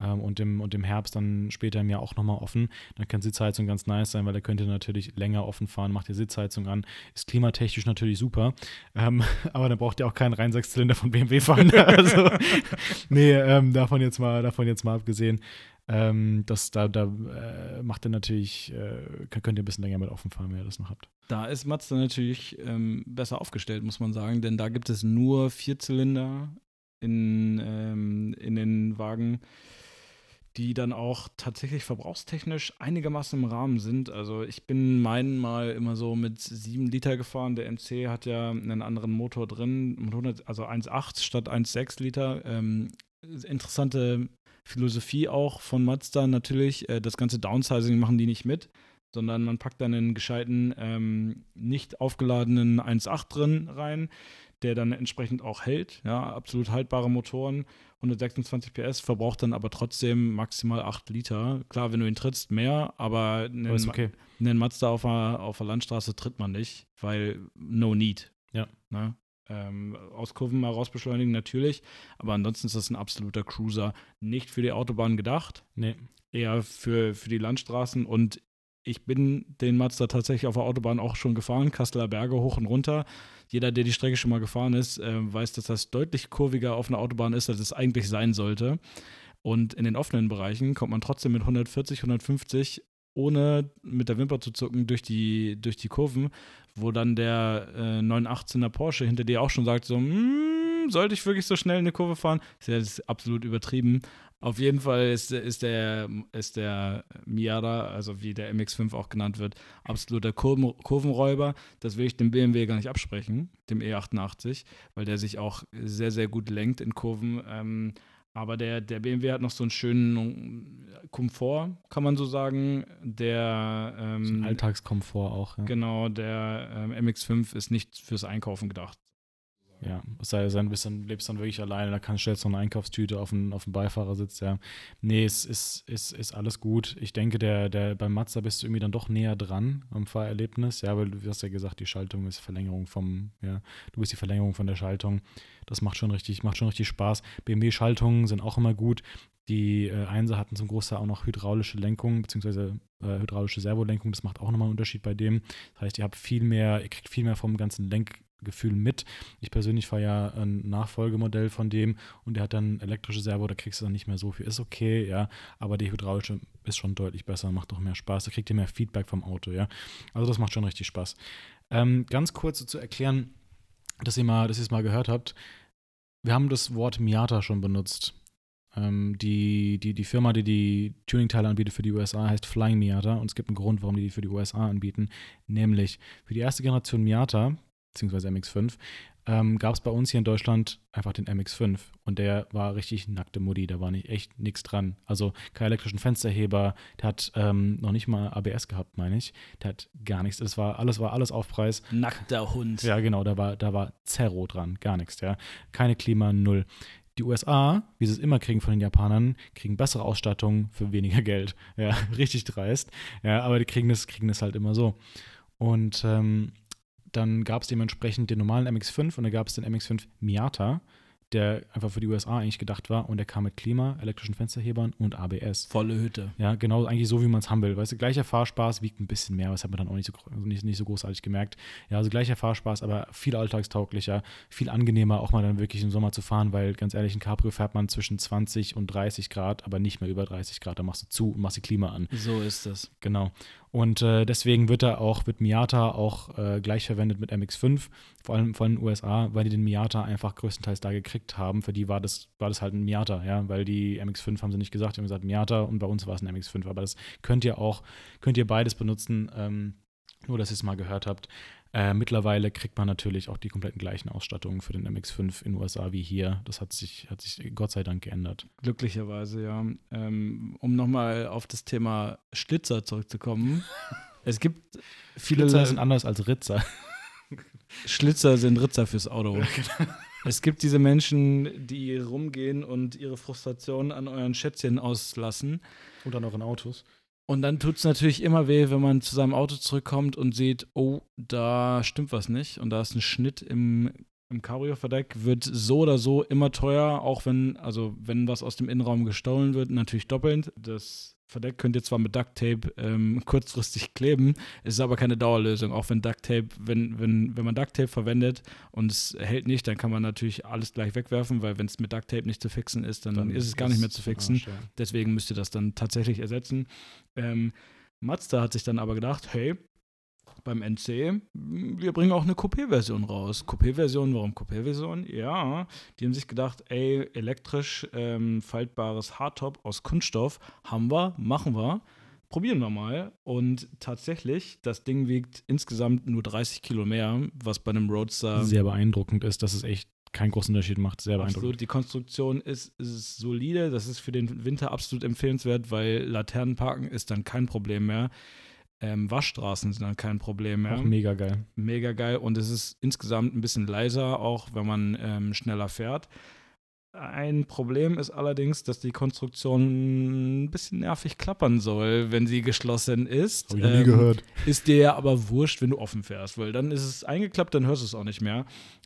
ähm, und, im, und im Herbst dann später im Jahr auch nochmal offen. Dann kann Sitzheizung ganz nice sein, weil da könnt ihr natürlich länger offen fahren, macht ihr Sitzheizung an. Ist klimatechnisch natürlich super, ähm, aber dann braucht ihr auch keinen Reinsechszylinder von BMW fahren. also, nee, ähm, davon, jetzt mal, davon jetzt mal abgesehen. Ähm, das, da da äh, macht ihr natürlich, äh, könnt ihr ein bisschen länger mit offen fahren, wenn ihr das noch habt. Da ist Mazda natürlich ähm, besser aufgestellt, muss man sagen, denn da gibt es nur Vierzylinder in, ähm, in den Wagen die dann auch tatsächlich verbrauchstechnisch einigermaßen im Rahmen sind. Also ich bin meinen mal immer so mit 7 Liter gefahren. Der MC hat ja einen anderen Motor drin, also 1,8 statt 1,6 Liter. Ähm, interessante Philosophie auch von Mazda natürlich. Äh, das ganze Downsizing machen die nicht mit, sondern man packt dann einen gescheiten, ähm, nicht aufgeladenen 1.8 drin rein, der dann entsprechend auch hält. Ja, absolut haltbare Motoren 126 PS, verbraucht dann aber trotzdem maximal 8 Liter. Klar, wenn du ihn trittst, mehr, aber einen, ist okay. einen Mazda auf der, auf der Landstraße tritt man nicht, weil no need. Ja. Ne? Ähm, aus Kurven mal rausbeschleunigen, natürlich. Aber ansonsten ist das ein absoluter Cruiser. Nicht für die Autobahn gedacht. Nee. Eher für, für die Landstraßen. Und ich bin den Mazda tatsächlich auf der Autobahn auch schon gefahren, Kasseler Berge hoch und runter. Jeder, der die Strecke schon mal gefahren ist, äh, weiß, dass das deutlich kurviger auf einer Autobahn ist, als es eigentlich sein sollte. Und in den offenen Bereichen kommt man trotzdem mit 140, 150 ohne mit der Wimper zu zucken durch die, durch die Kurven, wo dann der äh, 918er Porsche hinter dir auch schon sagt, so, hm, sollte ich wirklich so schnell in eine Kurve fahren? Das ist absolut übertrieben. Auf jeden Fall ist, ist, der, ist der Miata, also wie der MX5 auch genannt wird, absoluter Kurven, Kurvenräuber. Das will ich dem BMW gar nicht absprechen, dem E88, weil der sich auch sehr, sehr gut lenkt in Kurven. Ähm, aber der, der BMW hat noch so einen schönen Komfort, kann man so sagen. Der ähm, so Alltagskomfort auch. Ja. Genau, der ähm, MX5 ist nicht fürs Einkaufen gedacht. Ja, es sei denn, du dann, lebst dann wirklich alleine, da kannst, du eine Einkaufstüte auf den, auf Beifahrersitz, ja. Nee, es ist, ist, ist alles gut. Ich denke, der, der, beim Mazda bist du irgendwie dann doch näher dran am Fahrerlebnis, ja, weil du hast ja gesagt, die Schaltung ist Verlängerung vom, ja, du bist die Verlängerung von der Schaltung. Das macht schon richtig, macht schon richtig Spaß. BMW-Schaltungen sind auch immer gut. Die äh, Einser hatten zum Großteil auch noch hydraulische Lenkung, beziehungsweise äh, hydraulische Servolenkung. Das macht auch nochmal einen Unterschied bei dem. Das heißt, ihr habt viel mehr, ihr kriegt viel mehr vom ganzen Lenk, Gefühl mit. Ich persönlich fahre ja ein Nachfolgemodell von dem und der hat dann elektrische Servo, da kriegst du dann nicht mehr so viel. Ist okay, ja, aber die hydraulische ist schon deutlich besser, macht doch mehr Spaß. Da kriegt ihr mehr Feedback vom Auto, ja. Also das macht schon richtig Spaß. Ähm, ganz kurz so zu erklären, dass ihr mal, dass ihr es mal gehört habt. Wir haben das Wort Miata schon benutzt. Ähm, die, die, die Firma, die die Tuning-Teile anbietet für die USA, heißt Flying Miata und es gibt einen Grund, warum die die für die USA anbieten. Nämlich für die erste Generation Miata, beziehungsweise MX5, ähm, gab es bei uns hier in Deutschland einfach den MX5 und der war richtig nackte Mudi, da war nicht echt nichts dran. Also kein elektrischen Fensterheber, der hat ähm, noch nicht mal ABS gehabt, meine ich. Der hat gar nichts. Das war alles war alles Aufpreis. Nackter Hund. Ja, genau, da war da war Zerro dran, gar nichts, ja. Keine Klima null. Die USA, wie sie es immer kriegen von den Japanern, kriegen bessere Ausstattung für weniger Geld. Ja, richtig dreist. Ja, aber die kriegen das kriegen das halt immer so. Und ähm, dann gab es dementsprechend den normalen MX5 und dann gab es den MX5 Miata der einfach für die USA eigentlich gedacht war und der kam mit Klima, elektrischen Fensterhebern und ABS. Volle Hütte. Ja, genau, eigentlich so, wie man es haben will. Weißt du, gleicher Fahrspaß wiegt ein bisschen mehr, das hat man dann auch nicht so, also nicht, nicht so großartig gemerkt. Ja, also gleicher Fahrspaß, aber viel alltagstauglicher, viel angenehmer, auch mal dann wirklich im Sommer zu fahren, weil ganz ehrlich, ein Cabrio fährt man zwischen 20 und 30 Grad, aber nicht mehr über 30 Grad. Da machst du zu und machst die Klima an. So ist das. Genau. Und äh, deswegen wird da auch, wird Miata auch äh, gleich verwendet mit MX5, vor allem von den USA, weil die den Miata einfach größtenteils da gekriegt haben. Für die war das, war das halt ein Miata, ja, weil die MX5 haben sie nicht gesagt, die haben gesagt Miata und bei uns war es ein MX5. Aber das könnt ihr auch, könnt ihr beides benutzen, ähm, nur dass ihr es mal gehört habt. Äh, mittlerweile kriegt man natürlich auch die kompletten gleichen Ausstattungen für den MX5 in den USA wie hier. Das hat sich, hat sich Gott sei Dank geändert. Glücklicherweise, ja. Ähm, um nochmal auf das Thema Schlitzer zurückzukommen. es gibt viele. Schlitzer sind anders als Ritzer. Schlitzer sind Ritzer fürs Auto. Genau. Es gibt diese Menschen, die rumgehen und ihre Frustration an euren Schätzchen auslassen. Und an euren Autos. Und dann tut es natürlich immer weh, wenn man zu seinem Auto zurückkommt und sieht, oh, da stimmt was nicht. Und da ist ein Schnitt im, im Cabrio-Verdeck, wird so oder so immer teuer, auch wenn, also wenn was aus dem Innenraum gestohlen wird, natürlich doppelt. Das Verdeck könnt ihr zwar mit Duct Tape ähm, kurzfristig kleben, es ist aber keine Dauerlösung. Auch wenn Duct Tape, wenn, wenn, wenn man Duct Tape verwendet und es hält nicht, dann kann man natürlich alles gleich wegwerfen, weil wenn es mit Duct Tape nicht zu fixen ist, dann, dann ist es gar nicht mehr zu fixen. Arsch, ja. Deswegen müsst ihr das dann tatsächlich ersetzen. Ähm, Mazda hat sich dann aber gedacht, hey, beim NC, wir bringen auch eine Coupé-Version raus. Coupé-Version, warum Coupé-Version? Ja, die haben sich gedacht, ey, elektrisch ähm, faltbares Hardtop aus Kunststoff haben wir, machen wir probieren wir mal. Und tatsächlich, das Ding wiegt insgesamt nur 30 Kilo mehr, was bei einem Roadster sehr beeindruckend ist, dass es echt keinen großen Unterschied macht. Sehr beeindruckend. Absolut. Die Konstruktion ist, ist solide. Das ist für den Winter absolut empfehlenswert, weil Laternenparken ist dann kein Problem mehr. Ähm, Waschstraßen sind dann kein Problem mehr. Auch mega geil. Mega geil. Und es ist insgesamt ein bisschen leiser, auch wenn man ähm, schneller fährt. Ein Problem ist allerdings, dass die Konstruktion ein bisschen nervig klappern soll, wenn sie geschlossen ist. Hab ich noch nie ähm, gehört. Ist dir aber wurscht, wenn du offen fährst, weil dann ist es eingeklappt, dann hörst du es auch nicht mehr.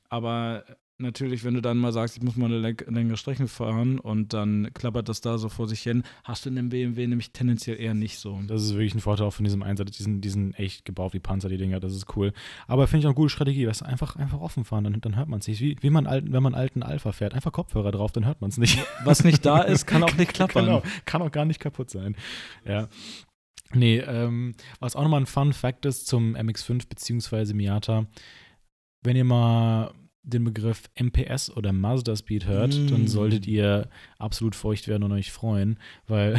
Aber natürlich, wenn du dann mal sagst, ich muss mal eine längere Strecke fahren und dann klappert das da so vor sich hin, hast du in dem BMW nämlich tendenziell eher nicht so. Das ist wirklich ein Vorteil auch von diesem Einsatz. Die sind, die sind echt gebaut wie Panzer, die Dinger. Das ist cool. Aber finde ich auch eine gute Strategie. Weißt du, einfach, einfach offen fahren, dann, dann hört man es nicht. Wie, wie man alten, wenn man alten Alpha fährt. Einfach Kopfhörer drauf, dann hört man es nicht. Was nicht da ist, kann auch nicht klappern. genau, kann auch gar nicht kaputt sein. Ja. Nee, ähm, was auch nochmal ein Fun Fact ist zum MX5 bzw. Miata, wenn ihr mal den Begriff MPS oder Mazda Speed hört, mm. dann solltet ihr absolut feucht werden und euch freuen, weil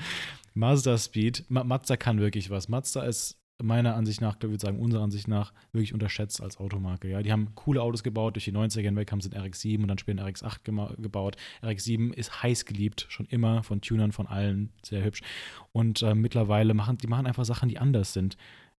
Mazda Speed, Ma Mazda kann wirklich was. Mazda ist meiner Ansicht nach, ich würde sagen, unserer Ansicht nach, wirklich unterschätzt als Automarke. Ja, die haben coole Autos gebaut, durch die 90er hinweg haben sie den RX-7 und dann später den RX-8 gebaut. RX-7 ist heiß geliebt, schon immer von Tunern, von allen, sehr hübsch. Und äh, mittlerweile machen die machen einfach Sachen, die anders sind.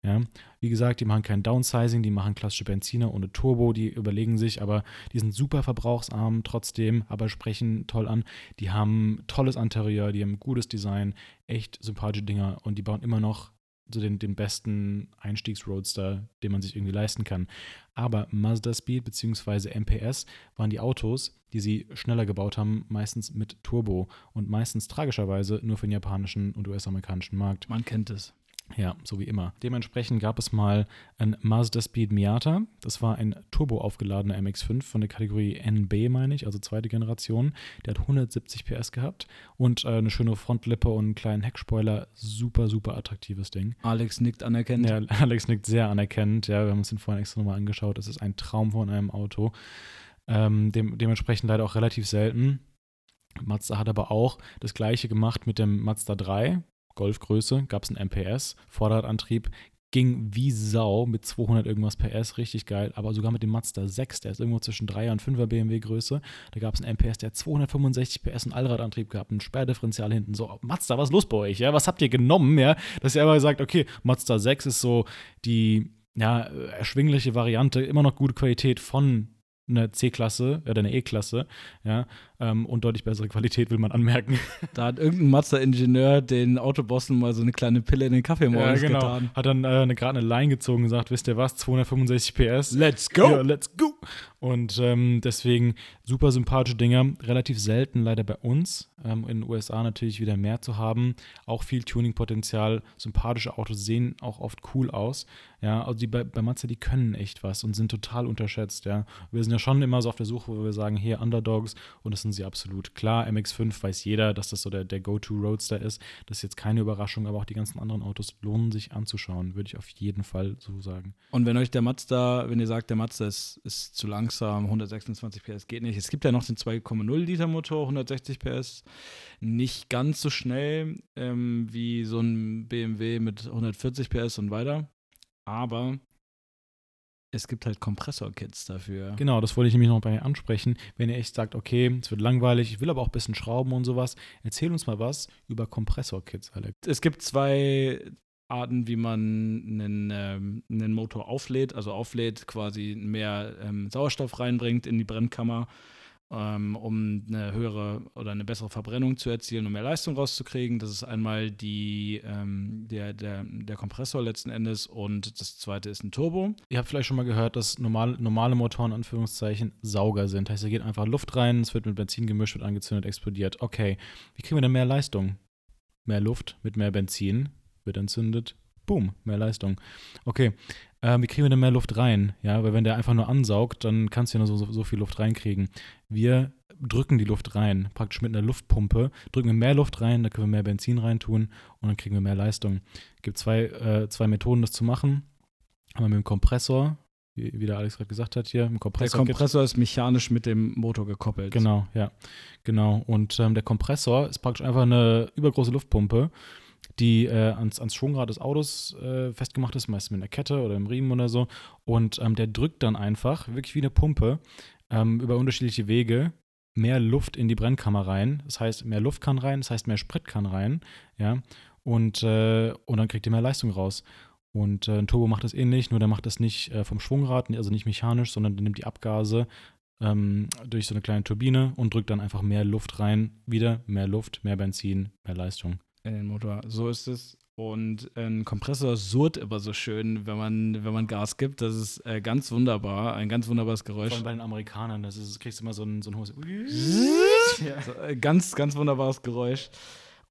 Ja, wie gesagt, die machen kein Downsizing, die machen klassische Benziner ohne Turbo, die überlegen sich, aber die sind super verbrauchsarm trotzdem, aber sprechen toll an. Die haben tolles Interieur, die haben gutes Design, echt sympathische Dinger und die bauen immer noch so den, den besten Einstiegsroadster, den man sich irgendwie leisten kann. Aber Mazda Speed bzw. MPS waren die Autos, die sie schneller gebaut haben, meistens mit Turbo und meistens tragischerweise nur für den japanischen und US-amerikanischen Markt. Man kennt es. Ja, so wie immer. Dementsprechend gab es mal ein Mazda Speed Miata. Das war ein turbo aufgeladener MX5 von der Kategorie NB, meine ich, also zweite Generation. Der hat 170 PS gehabt und äh, eine schöne Frontlippe und einen kleinen Heckspoiler. Super, super attraktives Ding. Alex nickt anerkennend. Ja, Alex nickt sehr anerkennend. Ja, wir haben uns den vorhin extra nochmal angeschaut. Das ist ein Traum von einem Auto. Ähm, dem, dementsprechend leider auch relativ selten. Mazda hat aber auch das gleiche gemacht mit dem Mazda 3. Golfgröße, gab es einen MPS, Vorderradantrieb, ging wie Sau mit 200 irgendwas PS, richtig geil, aber sogar mit dem Mazda 6, der ist irgendwo zwischen 3er und 5er BMW Größe, da gab es einen MPS, der hat 265 PS und Allradantrieb gehabt, ein Sperrdifferenzial hinten, so, Mazda, was ist los bei euch, ja, was habt ihr genommen, ja, dass ihr aber sagt, okay, Mazda 6 ist so die, ja, erschwingliche Variante, immer noch gute Qualität von eine C-Klasse oder eine E-Klasse, ja, ähm, und deutlich bessere Qualität will man anmerken. Da hat irgendein Mazda-Ingenieur den Autobossen mal so eine kleine Pille in den Kaffee morgens ja, genau. getan. Hat dann äh, gerade eine Line gezogen und gesagt, wisst ihr was, 265 PS. Let's go! Ja, let's go! Und ähm, deswegen super sympathische Dinger, relativ selten leider bei uns. Ähm, in den USA natürlich wieder mehr zu haben. Auch viel Tuning-Potenzial. Sympathische Autos sehen auch oft cool aus. Ja, also die bei, bei Mazda, die können echt was und sind total unterschätzt. Ja, wir sind ja schon immer so auf der Suche, wo wir sagen, hier Underdogs und das sind sie absolut. Klar, MX5 weiß jeder, dass das so der, der Go-To-Roadster ist. Das ist jetzt keine Überraschung, aber auch die ganzen anderen Autos lohnen sich anzuschauen, würde ich auf jeden Fall so sagen. Und wenn euch der Mazda, wenn ihr sagt, der Mazda ist, ist zu langsam, 126 PS geht nicht. Es gibt ja noch den 2,0 Liter Motor, 160 PS. Nicht ganz so schnell ähm, wie so ein BMW mit 140 PS und weiter. Aber es gibt halt Kompressor-Kits dafür. Genau, das wollte ich nämlich noch bei ansprechen. Wenn ihr echt sagt, okay, es wird langweilig, ich will aber auch ein bisschen schrauben und sowas, erzähl uns mal was über Kompressor-Kits, Alex. Es gibt zwei Arten, wie man einen, ähm, einen Motor auflädt, also auflädt, quasi mehr ähm, Sauerstoff reinbringt in die Brennkammer ähm, um eine höhere oder eine bessere Verbrennung zu erzielen, um mehr Leistung rauszukriegen. Das ist einmal die, ähm, der, der, der Kompressor letzten Endes und das zweite ist ein Turbo. Ihr habt vielleicht schon mal gehört, dass normal, normale Motoren, Anführungszeichen, Sauger sind. Heißt, da geht einfach Luft rein, es wird mit Benzin gemischt, wird angezündet, explodiert. Okay, wie kriegen wir denn mehr Leistung? Mehr Luft mit mehr Benzin, wird entzündet, boom, mehr Leistung. Okay, äh, wie kriegen wir denn mehr Luft rein? Ja, weil wenn der einfach nur ansaugt, dann kannst du ja nur so, so, so viel Luft reinkriegen. Wir drücken die Luft rein, praktisch mit einer Luftpumpe, drücken wir mehr Luft rein, da können wir mehr Benzin reintun und dann kriegen wir mehr Leistung. Es gibt zwei, äh, zwei Methoden, das zu machen. wir mit dem Kompressor, wie, wie der Alex gerade gesagt hat hier, im Der Kompressor. Kompressor ist mechanisch mit dem Motor gekoppelt. Genau, ja, genau. Und ähm, der Kompressor ist praktisch einfach eine übergroße Luftpumpe, die äh, ans, ans Schwungrad des Autos äh, festgemacht ist, meistens mit einer Kette oder im Riemen oder so. Und ähm, der drückt dann einfach, wirklich wie eine Pumpe, ähm, über unterschiedliche Wege mehr Luft in die Brennkammer rein. Das heißt, mehr Luft kann rein, das heißt, mehr Sprit kann rein, ja. Und, äh, und dann kriegt ihr mehr Leistung raus. Und äh, ein Turbo macht das ähnlich, nur der macht das nicht äh, vom Schwungrad, also nicht mechanisch, sondern der nimmt die Abgase ähm, durch so eine kleine Turbine und drückt dann einfach mehr Luft rein. Wieder mehr Luft, mehr Benzin, mehr Leistung. In den Motor. So ist es. Und ein Kompressor surrt immer so schön, wenn man, wenn man Gas gibt. Das ist äh, ganz wunderbar, ein ganz wunderbares Vor Geräusch. allem bei den Amerikanern, das ist, kriegst du immer so ein, so ein hohes. So, äh, ganz, ganz wunderbares Geräusch.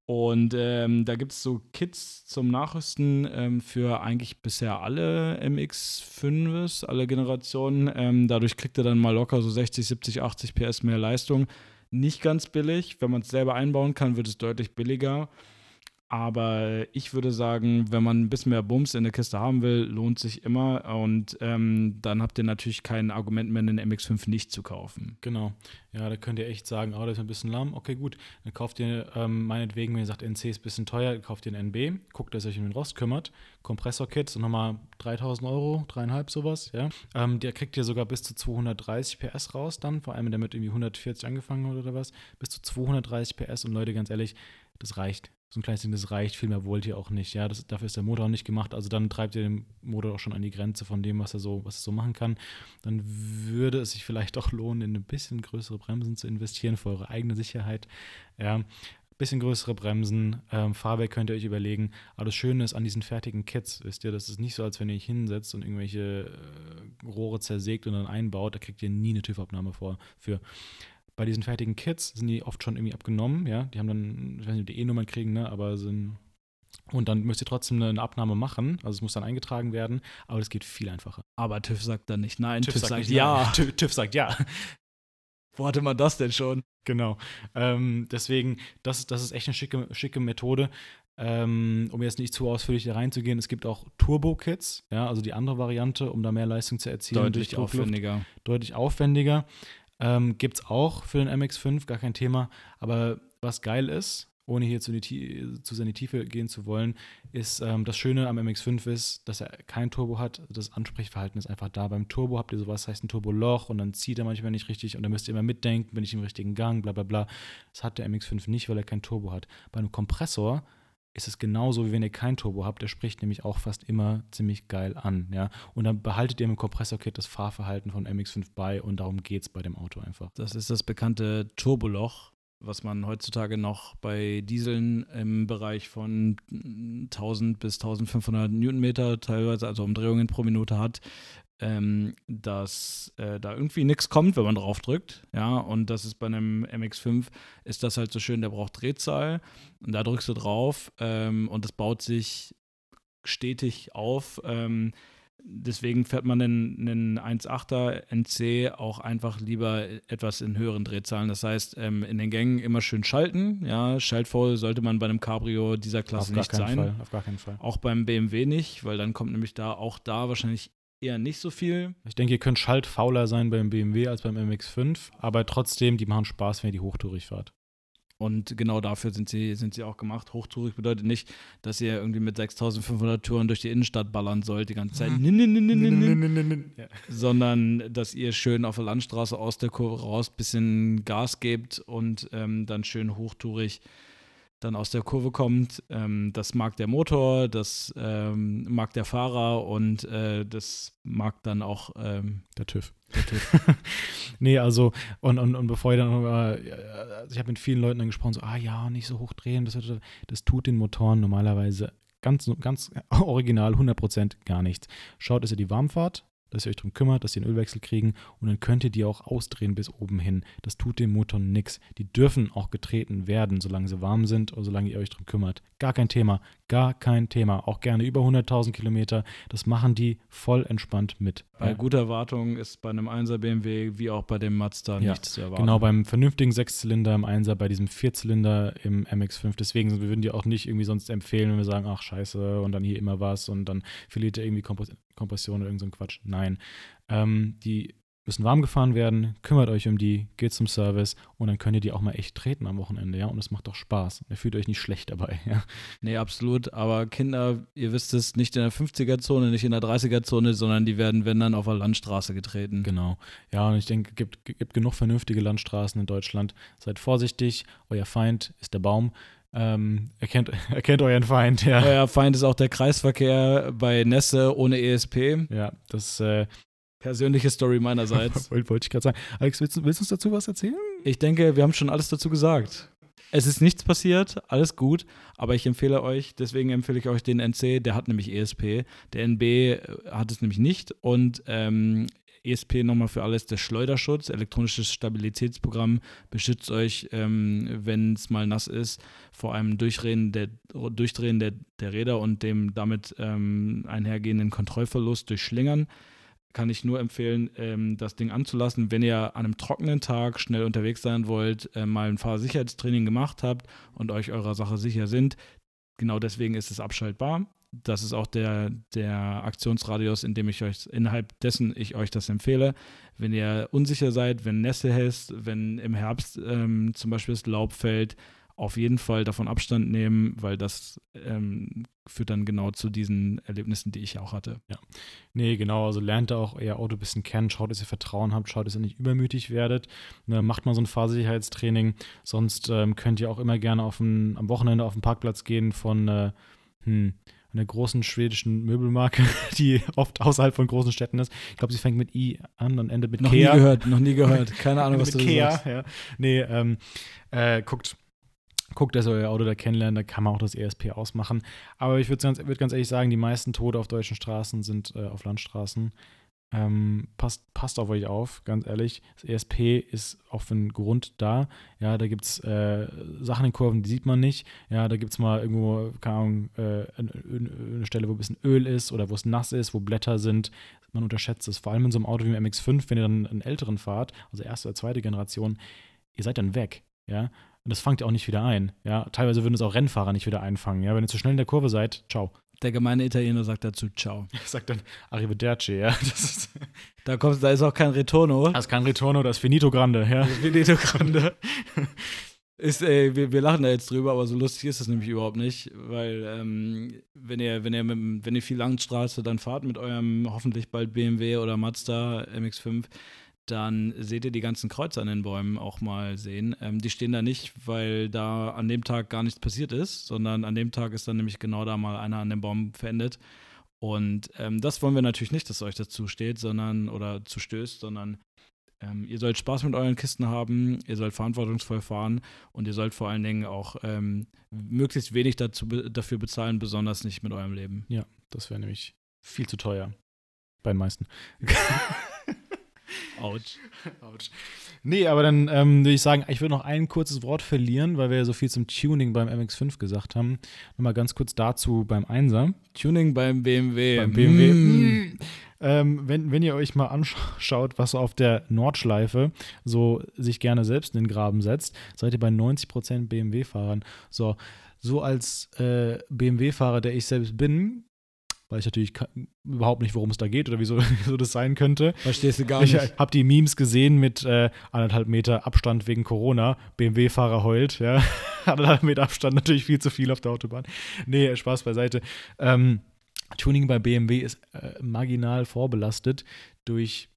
Und ähm, da gibt es so Kits zum Nachrüsten ähm, für eigentlich bisher alle MX5s, alle Generationen. Ähm, dadurch kriegt er dann mal locker so 60, 70, 80 PS mehr Leistung. Nicht ganz billig. Wenn man es selber einbauen kann, wird es deutlich billiger. Aber ich würde sagen, wenn man ein bisschen mehr Bums in der Kiste haben will, lohnt sich immer. Und ähm, dann habt ihr natürlich kein Argument mehr, den MX5 nicht zu kaufen. Genau. Ja, da könnt ihr echt sagen, oh, das ist ein bisschen lahm. Okay, gut. Dann kauft ihr ähm, meinetwegen, wenn ihr sagt, NC ist ein bisschen teuer, kauft ihr einen NB, guckt, dass ihr euch um den Rost kümmert. Kompressorkit, so nochmal 3000 Euro, dreieinhalb sowas, ja. Ähm, der kriegt ihr sogar bis zu 230 PS raus dann, vor allem wenn der mit irgendwie 140 angefangen hat oder was, bis zu 230 PS und Leute, ganz ehrlich, das reicht. So ein kleines Ding, das reicht, viel mehr wollt ihr auch nicht. Ja, das, dafür ist der Motor auch nicht gemacht. Also dann treibt ihr den Motor auch schon an die Grenze von dem, was er so, was er so machen kann. Dann würde es sich vielleicht auch lohnen, in ein bisschen größere Bremsen zu investieren für eure eigene Sicherheit. Ja, bisschen größere Bremsen, ähm, Fahrwerk könnt ihr euch überlegen. Aber das Schöne ist an diesen fertigen Kits, wisst ihr, das ist nicht so, als wenn ihr euch hinsetzt und irgendwelche äh, Rohre zersägt und dann einbaut. Da kriegt ihr nie eine TÜV-Abnahme vor. Für bei diesen fertigen Kits sind die oft schon irgendwie abgenommen, ja. Die haben dann, ich weiß nicht, ob die E-Nummern kriegen, ne, aber sind. Und dann müsst ihr trotzdem eine Abnahme machen. Also es muss dann eingetragen werden, aber das geht viel einfacher. Aber TÜV sagt dann nicht nein. TÜV, sagt, nicht ja. nein. TÜV, TÜV sagt ja. Wo hatte man das denn schon? Genau. Ähm, deswegen, das, das ist echt eine schicke, schicke Methode. Ähm, um jetzt nicht zu ausführlich da reinzugehen, es gibt auch Turbo-Kits, ja, also die andere Variante, um da mehr Leistung zu erzielen. Deutlich aufwendiger. Deutlich aufwendiger. Ähm, gibt es auch für den MX5, gar kein Thema. Aber was geil ist, ohne hier zu, die, zu sehr in die Tiefe gehen zu wollen, ist ähm, das Schöne am MX5 ist, dass er kein Turbo hat. Das Ansprechverhalten ist einfach da. Beim Turbo habt ihr sowas, heißt ein Turboloch und dann zieht er manchmal nicht richtig und dann müsst ihr immer mitdenken, bin ich im richtigen Gang, bla bla bla. Das hat der MX5 nicht, weil er kein Turbo hat. Bei einem Kompressor ist es genauso, wie wenn ihr kein Turbo habt. Der spricht nämlich auch fast immer ziemlich geil an. Ja? Und dann behaltet ihr im Kompressorkit das Fahrverhalten von MX5 bei und darum geht es bei dem Auto einfach. Das ist das bekannte Turboloch, was man heutzutage noch bei Dieseln im Bereich von 1000 bis 1500 Newtonmeter teilweise, also Umdrehungen pro Minute hat, ähm, dass äh, da irgendwie nichts kommt, wenn man drauf drückt. Ja, und das ist bei einem MX5 ist das halt so schön, der braucht Drehzahl und da drückst du drauf ähm, und das baut sich stetig auf. Ähm, deswegen fährt man einen, einen 1.8er NC auch einfach lieber etwas in höheren Drehzahlen. Das heißt, ähm, in den Gängen immer schön schalten. Ja, schaltvoll sollte man bei einem Cabrio dieser Klasse nicht sein. Fall. Auf gar keinen Fall. Auch beim BMW nicht, weil dann kommt nämlich da auch da wahrscheinlich eher nicht so viel. Ich denke, ihr könnt schaltfauler sein beim BMW als beim MX5, aber trotzdem, die machen Spaß, wenn ihr die hochtourig fahrt. Und genau dafür sind sie, sind sie auch gemacht. Hochtourig bedeutet nicht, dass ihr irgendwie mit 6500 Touren durch die Innenstadt ballern sollt die ganze Zeit. Nin, nin, nin, nin, nin, nin. Ja. sondern dass ihr schön auf der Landstraße aus der Kurve raus bisschen Gas gebt und ähm, dann schön hochtourig dann aus der Kurve kommt. Ähm, das mag der Motor, das ähm, mag der Fahrer und äh, das mag dann auch ähm, Der TÜV. der TÜV. Nee, also, und, und, und bevor ich dann, äh, also ich habe mit vielen Leuten dann gesprochen, so, ah ja, nicht so hoch drehen, das, das tut den Motoren normalerweise ganz, ganz original, 100% gar nichts. Schaut, dass ihr die Warmfahrt, dass ihr euch darum kümmert, dass sie einen Ölwechsel kriegen und dann könnt ihr die auch ausdrehen bis oben hin. Das tut dem Motor nichts. Die dürfen auch getreten werden, solange sie warm sind oder solange ihr euch darum kümmert. Gar kein Thema, gar kein Thema. Auch gerne über 100.000 Kilometer. Das machen die voll entspannt mit. Bei Ja. guter Wartung ist bei einem 1er BMW wie auch bei dem Mazda Ja, nichts zu erwarten. Genau, beim vernünftigen Sechszylinder im Einser, bei diesem Vierzylinder im MX5. Deswegen wir würden die auch nicht irgendwie sonst empfehlen, wenn wir sagen, ach scheiße, und dann hier immer was und dann verliert ihr irgendwie Kompos Kompression oder irgend so Quatsch. Nein. Ähm, die müssen warm gefahren werden, kümmert euch um die, geht zum Service und dann könnt ihr die auch mal echt treten am Wochenende, ja. Und es macht doch Spaß. Ihr fühlt euch nicht schlecht dabei, ja. Nee, absolut. Aber Kinder, ihr wisst es, nicht in der 50er-Zone, nicht in der 30er-Zone, sondern die werden, wenn dann, auf der Landstraße getreten. Genau. Ja, und ich denke, es gibt, gibt genug vernünftige Landstraßen in Deutschland. Seid vorsichtig, euer Feind ist der Baum. Ähm, erkennt, erkennt euren Feind, ja. Euer Feind ist auch der Kreisverkehr bei Nässe ohne ESP. Ja, das äh, Persönliche Story meinerseits. wollte wollt ich gerade sagen. Alex, willst, willst du uns dazu was erzählen? Ich denke, wir haben schon alles dazu gesagt. Es ist nichts passiert, alles gut, aber ich empfehle euch, deswegen empfehle ich euch den NC, der hat nämlich ESP. Der NB hat es nämlich nicht und ähm, ESP nochmal für alles, der Schleuderschutz, elektronisches Stabilitätsprogramm, beschützt euch, ähm, wenn es mal nass ist, vor einem Durchdrehen der, Durchdrehen der, der Räder und dem damit ähm, einhergehenden Kontrollverlust durch Schlingern kann ich nur empfehlen, ähm, das Ding anzulassen, wenn ihr an einem trockenen Tag schnell unterwegs sein wollt, äh, mal ein Fahrsicherheitstraining gemacht habt und euch eurer Sache sicher sind. Genau deswegen ist es abschaltbar. Das ist auch der, der Aktionsradius, in dem ich euch, innerhalb dessen ich euch das empfehle. Wenn ihr unsicher seid, wenn Nässe heißt, wenn im Herbst ähm, zum Beispiel das Laub fällt, auf jeden Fall davon Abstand nehmen, weil das ähm, führt dann genau zu diesen Erlebnissen, die ich auch hatte. Ja. Nee, genau. Also lernt da auch euer Auto ein bisschen kennen, schaut, dass ihr Vertrauen habt, schaut, dass ihr nicht übermütig werdet. Ne, macht mal so ein Fahrsicherheitstraining. Sonst ähm, könnt ihr auch immer gerne auf ein, am Wochenende auf den Parkplatz gehen von äh, hm, einer großen schwedischen Möbelmarke, die oft außerhalb von großen Städten ist. Ich glaube, sie fängt mit I an und endet mit noch Kea. Noch nie gehört, noch nie gehört. Keine Ahnung, was du Kea, sagst. Ja. Nee, ähm, äh, guckt guckt, dass ihr euer Auto da kennenlernt, da kann man auch das ESP ausmachen. Aber ich würde ganz, würd ganz ehrlich sagen, die meisten Tode auf deutschen Straßen sind äh, auf Landstraßen. Ähm, passt, passt auf euch auf, ganz ehrlich. Das ESP ist auch für einen Grund da. Ja, da gibt es äh, Sachen in Kurven, die sieht man nicht. Ja, da gibt es mal irgendwo, keine Ahnung, äh, eine, Stelle, wo ein bisschen Öl ist oder wo es nass ist, wo Blätter sind. Man unterschätzt es. Vor allem in so einem Auto wie dem MX5, wenn ihr dann einen älteren fahrt, also erste oder zweite Generation, ihr seid dann weg. Ja, und das fangt ihr auch nicht wieder ein. Ja, teilweise würden es auch Rennfahrer nicht wieder einfangen. Ja, wenn ihr zu schnell in der Kurve seid, ciao. Der gemeine Italiener sagt dazu ciao. Sagt dann Arrivederci, ja. da, kommt, da ist auch kein Retorno. Das ist kein Retorno, das ist Finito Grande, ja. Finito Grande. Ist, ey, wir, wir, lachen da jetzt drüber, aber so lustig ist das nämlich überhaupt nicht, weil ähm, wenn ihr, wenn ihr mit, wenn ihr viel Langstraße dann fahrt mit eurem hoffentlich bald BMW oder Mazda MX5, dann seht ihr die ganzen Kreuze an den Bäumen auch mal sehen. Ähm, die stehen da nicht, weil da an dem Tag gar nichts passiert ist, sondern an dem Tag ist dann nämlich genau da mal einer an dem Baum verendet. Und ähm, das wollen wir natürlich nicht, dass euch dazu steht, sondern oder zu stößt, sondern ähm, ihr sollt Spaß mit euren Kisten haben, ihr sollt verantwortungsvoll fahren und ihr sollt vor allen Dingen auch ähm, möglichst wenig dazu, dafür bezahlen, besonders nicht mit eurem Leben. Ja, das wäre nämlich viel zu teuer. Bei den meisten. Autsch. Autsch. Nee, aber dann ähm, würde ich sagen, ich würde noch ein kurzes Wort verlieren, weil wir ja so viel zum Tuning beim MX5 gesagt haben. Nochmal ganz kurz dazu beim 1er. Tuning beim BMW. Beim BMW. Mm. Ähm, wenn, wenn ihr euch mal anschaut, was auf der Nordschleife so sich gerne selbst in den Graben setzt, seid ihr bei 90% BMW-Fahrern. So, so als äh, BMW-Fahrer, der ich selbst bin, weiß ich natürlich überhaupt nicht, worum es da geht oder wieso, wieso das sein könnte. Verstehst du gar nicht. Ich habe die Memes gesehen mit äh, anderthalb Meter Abstand wegen Corona. BMW-Fahrer heult, ja. anderthalb Meter Abstand, natürlich viel zu viel auf der Autobahn. Nee, Spaß beiseite. Ähm, Tuning bei BMW ist äh, marginal vorbelastet durch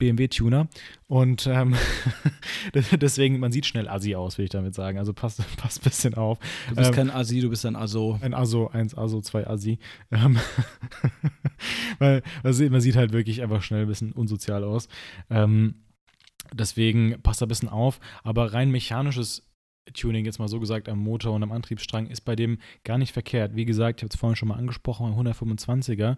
BMW-Tuner. Und ähm, deswegen, man sieht schnell Assi aus, will ich damit sagen. Also passt, passt ein bisschen auf. Du bist ähm, kein Assi, du bist ein Asso. Ein Asso, eins Asso, zwei Assi. Ähm, weil man sieht halt wirklich einfach schnell ein bisschen unsozial aus. Ähm, deswegen passt da ein bisschen auf. Aber rein mechanisches Tuning, jetzt mal so gesagt, am Motor und am Antriebsstrang ist bei dem gar nicht verkehrt. Wie gesagt, ich habe es vorhin schon mal angesprochen, 125er.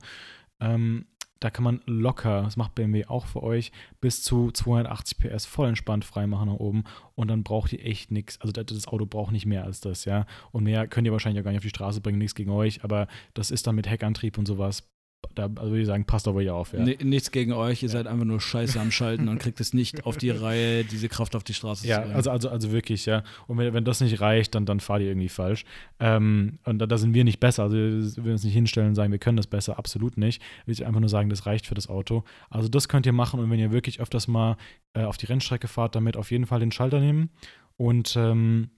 Ähm, da kann man locker, das macht BMW auch für euch, bis zu 280 PS voll entspannt freimachen nach oben und dann braucht ihr echt nichts. Also das Auto braucht nicht mehr als das, ja. Und mehr könnt ihr wahrscheinlich auch gar nicht auf die Straße bringen, nichts gegen euch, aber das ist dann mit Heckantrieb und sowas da also würde ich sagen, passt auf euch auf. Ja. Nichts gegen euch, ihr seid einfach nur scheiße am Schalten und kriegt es nicht auf die Reihe, diese Kraft auf die Straße ja, zu bringen. Also, also, also wirklich, ja. Und wenn, wenn das nicht reicht, dann, dann fahrt ihr irgendwie falsch. Ähm, und da, da, sind wir nicht besser. Also wir will uns nicht hinstellen und sagen, wir können das besser, absolut nicht. Ich will einfach nur sagen, das reicht für das Auto. Also das könnt ihr machen und wenn ihr wirklich öfters mal äh, auf die Rennstrecke fahrt, damit auf jeden Fall den Schalter nehmen. Und ähm,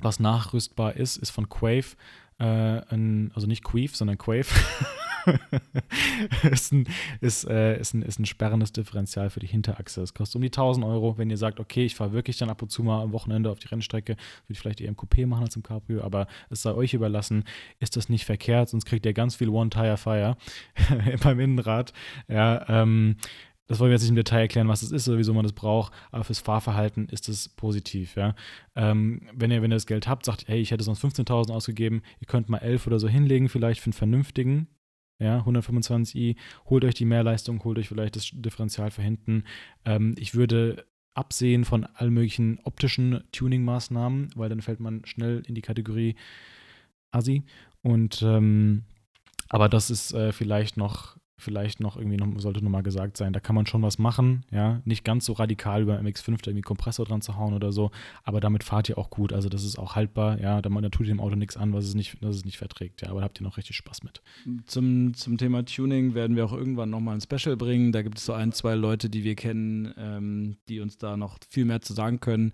was nachrüstbar ist, ist von Quave, äh, ein, also nicht Queef, sondern Quave. ist, ein, ist, äh, ist, ein, ist ein sperrendes Differential für die Hinterachse. Es kostet um die 1000 Euro, wenn ihr sagt, okay, ich fahre wirklich dann ab und zu mal am Wochenende auf die Rennstrecke, würde ich vielleicht eher im Coupé machen als im Cabrio, aber es sei euch überlassen, ist das nicht verkehrt, sonst kriegt ihr ganz viel One-Tire-Fire beim Innenrad. Ja, ähm, das wollen wir jetzt nicht im Detail erklären, was das ist oder wieso man das braucht, aber fürs Fahrverhalten ist es positiv, ja. Ähm, wenn, ihr, wenn ihr das Geld habt, sagt, hey, ich hätte sonst 15.000 ausgegeben, ihr könnt mal 11 oder so hinlegen, vielleicht für einen vernünftigen, ja, 125i, holt euch die Mehrleistung, holt euch vielleicht das Differential für hinten. Ähm, ich würde absehen von allen möglichen optischen Tuning-Maßnahmen, weil dann fällt man schnell in die Kategorie Assi. Und ähm, aber das ist äh, vielleicht noch vielleicht noch irgendwie noch, sollte nochmal gesagt sein, da kann man schon was machen, ja, nicht ganz so radikal über MX5 da irgendwie Kompressor dran zu hauen oder so, aber damit fahrt ihr auch gut, also das ist auch haltbar, ja, da, da tut ihr dem Auto nichts an, was es nicht, was es nicht verträgt, ja, aber da habt ihr noch richtig Spaß mit. Zum, zum Thema Tuning werden wir auch irgendwann nochmal ein Special bringen, da gibt es so ein, zwei Leute, die wir kennen, ähm, die uns da noch viel mehr zu sagen können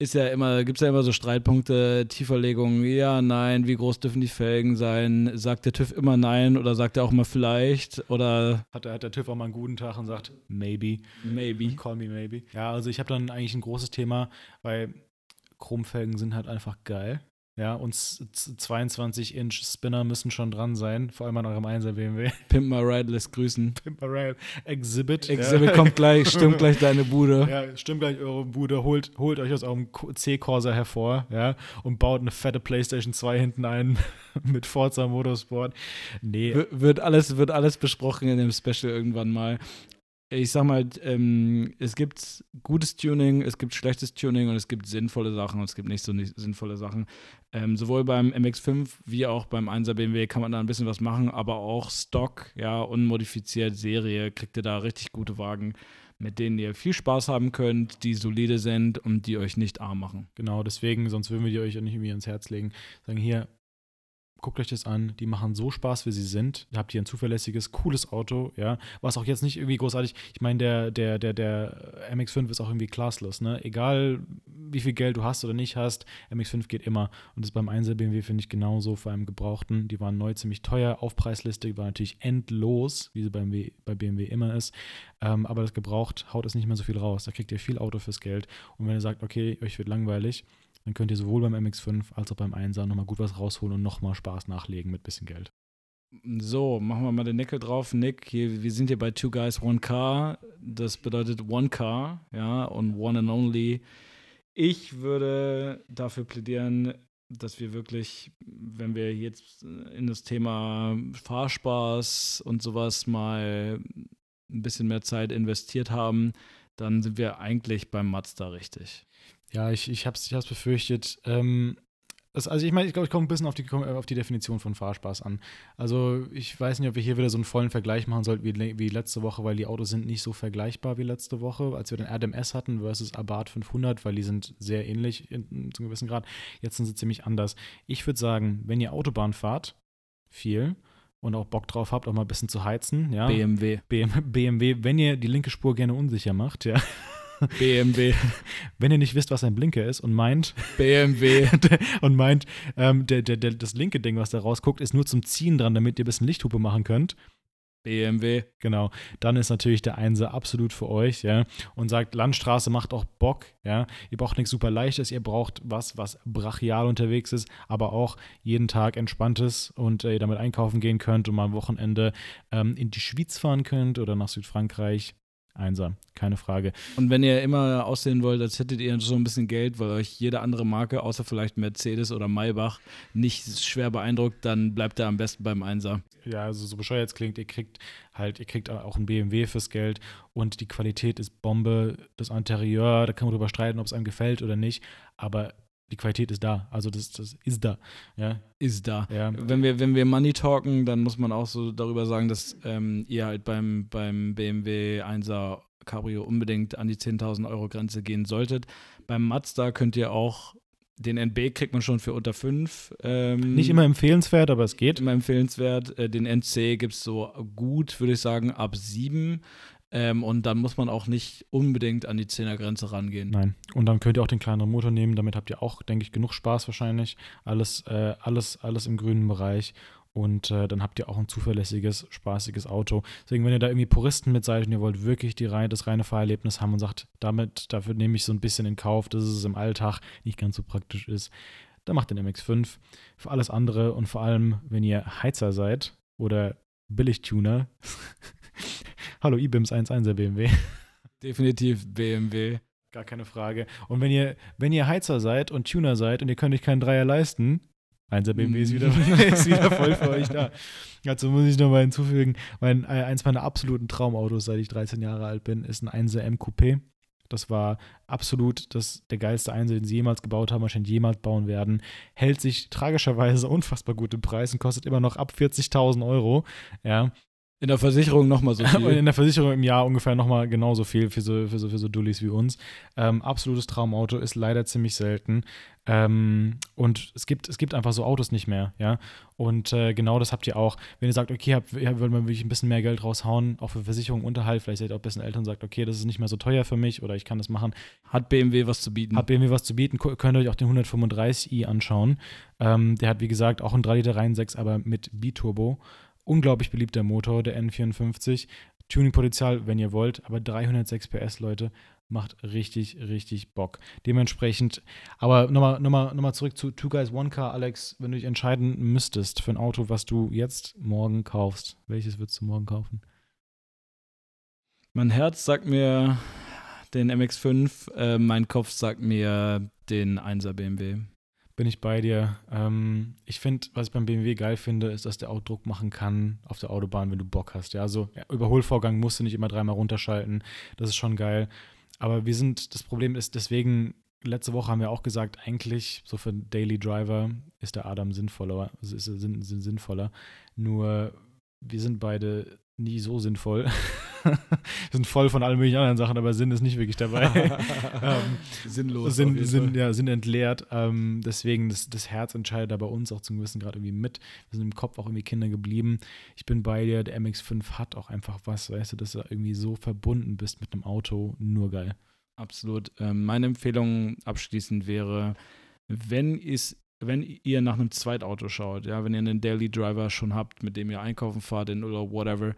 ist ja immer, gibt es ja immer so Streitpunkte, Tieferlegungen, ja, nein, wie groß dürfen die Felgen sein? Sagt der TÜV immer nein oder sagt er auch mal vielleicht? Oder hat, der, hat der TÜV auch mal einen guten Tag und sagt, maybe. Maybe. Call me maybe. Ja, also ich habe dann eigentlich ein großes Thema, weil Chromfelgen sind halt einfach geil. Ja, und 22-Inch Spinner müssen schon dran sein, vor allem an eurem 1er BMW. Pimp My Ride lässt grüßen. Pimp My Ride. Exhibit. Exhibit ja. kommt gleich, stimmt gleich deine Bude. Ja, stimmt gleich eure Bude. Holt, holt euch aus eurem C-Corsa hervor, ja, und baut eine fette PlayStation 2 hinten ein mit Forza Motorsport. Nee. W wird alles, wird alles besprochen in dem Special irgendwann mal ich sag mal, ähm, es gibt gutes Tuning, es gibt schlechtes Tuning und es gibt sinnvolle Sachen und es gibt nicht so nicht sinnvolle Sachen. Ähm, sowohl beim MX5 wie auch beim 1er BMW kann man da ein bisschen was machen, aber auch Stock, ja, unmodifiziert, Serie, kriegt ihr da richtig gute Wagen, mit denen ihr viel Spaß haben könnt, die solide sind und die euch nicht arm machen. Genau, deswegen, sonst würden wir die euch auch nicht irgendwie ans Herz legen. Sagen hier, guckt euch das an, die machen so Spaß, wie sie sind. Da habt ihr ein zuverlässiges, cooles Auto, ja, was auch jetzt nicht irgendwie großartig, ich meine, der, der, der, der MX5 ist auch irgendwie classless, ne? Egal wie viel Geld du hast oder nicht hast, MX5 geht immer. Und das beim 1er BMW finde ich genauso, vor allem Gebrauchten. Die waren neu ziemlich teuer, Aufpreisliste war natürlich endlos, wie sie beim bei BMW immer ist. Ähm, aber das Gebraucht haut es nicht mehr so viel raus. Da kriegt ihr viel Auto fürs Geld. Und wenn ihr sagt, okay, euch wird langweilig, dann könnt ihr sowohl beim MX5 als auch beim 1er nochmal gut was rausholen und nochmal Spaß nachlegen mit bisschen Geld. So, machen wir mal den Nickel drauf. Nick, hier, wir sind hier bei Two Guys, One Car. Das bedeutet One Car, ja, und One and Only. Ich würde dafür plädieren, dass wir wirklich, wenn wir jetzt in das Thema Fahrspaß und sowas mal ein bisschen mehr Zeit investiert haben, dann sind wir eigentlich beim Mazda richtig. Ja, ich, ich habe es ich befürchtet. Ähm, das, also ich meine, ich glaube, ich komme ein bisschen auf die, auf die Definition von Fahrspaß an. Also ich weiß nicht, ob wir hier wieder so einen vollen Vergleich machen sollten wie, wie letzte Woche, weil die Autos sind nicht so vergleichbar wie letzte Woche, als wir den RDMS hatten versus Abarth 500, weil die sind sehr ähnlich in, in, zu einem gewissen Grad. Jetzt sind sie ziemlich anders. Ich würde sagen, wenn ihr Autobahn fahrt, viel, und auch Bock drauf habt, auch mal ein bisschen zu heizen, ja. BMW. BMW, wenn ihr die linke Spur gerne unsicher macht, ja. BMW. Wenn ihr nicht wisst, was ein Blinker ist und meint. BMW. und meint, ähm, der, der, der, das linke Ding, was da rausguckt, ist nur zum Ziehen dran, damit ihr ein bisschen Lichthupe machen könnt. BMW. Genau. Dann ist natürlich der Einser absolut für euch, ja. Und sagt, Landstraße macht auch Bock, ja. Ihr braucht nichts super Leichtes, ihr braucht was, was brachial unterwegs ist, aber auch jeden Tag entspanntes und äh, ihr damit einkaufen gehen könnt und mal am Wochenende ähm, in die Schweiz fahren könnt oder nach Südfrankreich. Einser, keine Frage. Und wenn ihr immer aussehen wollt, als hättet ihr so ein bisschen Geld, weil euch jede andere Marke, außer vielleicht Mercedes oder Maybach, nicht schwer beeindruckt, dann bleibt ihr am besten beim Einser. Ja, also so bescheuert es klingt, ihr kriegt halt, ihr kriegt auch ein BMW fürs Geld und die Qualität ist Bombe, das Interieur, da kann man drüber streiten, ob es einem gefällt oder nicht, aber die Qualität ist da. Also das, das ist da. Ja. Ist da. Ja. Wenn wir, wenn wir Money talken, dann muss man auch so darüber sagen, dass ähm, ihr halt beim, beim BMW 1er Cabrio unbedingt an die 10.000 Euro Grenze gehen solltet. Beim Mazda könnt ihr auch den NB kriegt man schon für unter 5. Ähm, Nicht immer empfehlenswert, aber es geht. immer empfehlenswert. Äh, den NC gibt es so gut, würde ich sagen, ab 7. Ähm, und dann muss man auch nicht unbedingt an die 10er Grenze rangehen. Nein. Und dann könnt ihr auch den kleineren Motor nehmen. Damit habt ihr auch, denke ich, genug Spaß wahrscheinlich. Alles, äh, alles, alles im grünen Bereich. Und äh, dann habt ihr auch ein zuverlässiges, spaßiges Auto. Deswegen, wenn ihr da irgendwie Puristen mit seid und ihr wollt wirklich die rein, das reine Fahrerlebnis haben und sagt, damit, dafür nehme ich so ein bisschen in Kauf, dass es im Alltag nicht ganz so praktisch ist, dann macht den MX5. Für alles andere und vor allem, wenn ihr Heizer seid oder Billigtuner, hallo IBIMS 1.1er BMW. Definitiv BMW. Gar keine Frage. Und wenn ihr, wenn ihr Heizer seid und Tuner seid und ihr könnt euch keinen Dreier leisten, 1er BMW ist wieder, ist wieder voll für euch da. Dazu muss ich nochmal hinzufügen, mein, äh, eins meiner absoluten Traumautos, seit ich 13 Jahre alt bin, ist ein 1er M Coupé. Das war absolut das, der geilste Einser, den sie jemals gebaut haben, wahrscheinlich jemals bauen werden. Hält sich tragischerweise unfassbar gut im Preis und kostet immer noch ab 40.000 Euro. Ja, In der Versicherung nochmal so viel. in der Versicherung im Jahr ungefähr nochmal genauso viel für so, für so, für so Dullis wie uns. Ähm, absolutes Traumauto ist leider ziemlich selten. Ähm, und es gibt, es gibt einfach so Autos nicht mehr, ja. Und äh, genau das habt ihr auch. Wenn ihr sagt, okay, habt, ja, wollt man wirklich ein bisschen mehr Geld raushauen, auch für Versicherung, Unterhalt, vielleicht seid ihr auch ein bisschen älter und sagt, okay, das ist nicht mehr so teuer für mich oder ich kann das machen. Hat BMW was zu bieten? Hat BMW was zu bieten, könnt ihr euch auch den 135i anschauen. Ähm, der hat, wie gesagt, auch einen 3 Liter Reihensex, aber mit Biturbo. Unglaublich beliebter Motor, der N54. Tuningpotenzial, wenn ihr wollt, aber 306 PS, Leute, macht richtig, richtig Bock. Dementsprechend, aber nochmal noch mal, noch mal zurück zu Two Guys One Car, Alex, wenn du dich entscheiden müsstest für ein Auto, was du jetzt morgen kaufst, welches würdest du morgen kaufen? Mein Herz sagt mir den MX5, äh, mein Kopf sagt mir den 1er BMW. Bin ich bei dir. Ähm, ich finde, was ich beim BMW geil finde, ist, dass der auch Druck machen kann auf der Autobahn, wenn du Bock hast. Ja, also ja, Überholvorgang musst du nicht immer dreimal runterschalten. Das ist schon geil. Aber wir sind, das Problem ist deswegen, letzte Woche haben wir auch gesagt, eigentlich so für Daily Driver ist der Adam sinnvoller, ist, sinn, sinn, sinnvoller. Nur wir sind beide nie so sinnvoll. wir sind voll von allen möglichen anderen Sachen, aber Sinn ist nicht wirklich dabei. ähm, Sinnlos. sind, Fall. ja, sind entleert. Ähm, deswegen, das, das Herz entscheidet da bei uns auch zum gewissen Grad irgendwie mit. Wir sind im Kopf auch irgendwie Kinder geblieben. Ich bin bei dir, der MX5 hat auch einfach was, weißt du, dass du irgendwie so verbunden bist mit einem Auto. Nur geil. Absolut. Ähm, meine Empfehlung abschließend wäre, wenn es wenn ihr nach einem Zweitauto schaut, ja, wenn ihr einen Daily Driver schon habt, mit dem ihr einkaufen fahrt in, oder whatever,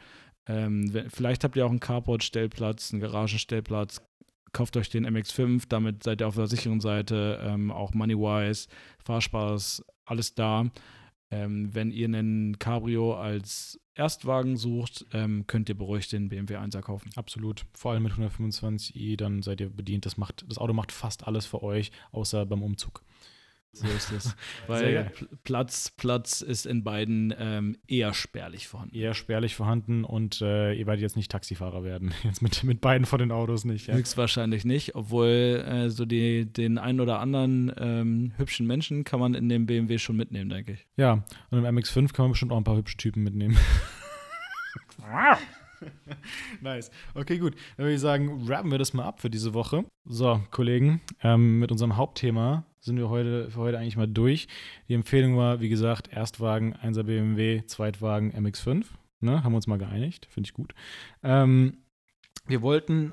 ähm, wenn, vielleicht habt ihr auch einen Carport-Stellplatz, einen Garagenstellplatz, kauft euch den MX5, damit seid ihr auf der sicheren Seite, ähm, auch Money-wise, Fahrspaß, alles da. Ähm, wenn ihr einen Cabrio als Erstwagen sucht, ähm, könnt ihr beruhigt den BMW 1er kaufen. Absolut. Vor allem mit 125i, dann seid ihr bedient. Das, macht, das Auto macht fast alles für euch, außer beim Umzug. So ist es. Weil Platz, Platz ist in beiden ähm, eher spärlich vorhanden. Eher spärlich vorhanden und äh, ihr werdet jetzt nicht Taxifahrer werden. Jetzt mit, mit beiden von den Autos nicht. Ja. Höchstwahrscheinlich nicht, obwohl äh, so die, den einen oder anderen ähm, hübschen Menschen kann man in dem BMW schon mitnehmen, denke ich. Ja, und im MX5 kann man bestimmt auch ein paar hübsche Typen mitnehmen. nice. Okay, gut. Dann würde ich sagen, rappen wir das mal ab für diese Woche. So, Kollegen, ähm, mit unserem Hauptthema sind wir heute für heute eigentlich mal durch. Die Empfehlung war, wie gesagt, Erstwagen 1er BMW, Zweitwagen MX5. Ne, haben wir uns mal geeinigt. Finde ich gut. Ähm, wir wollten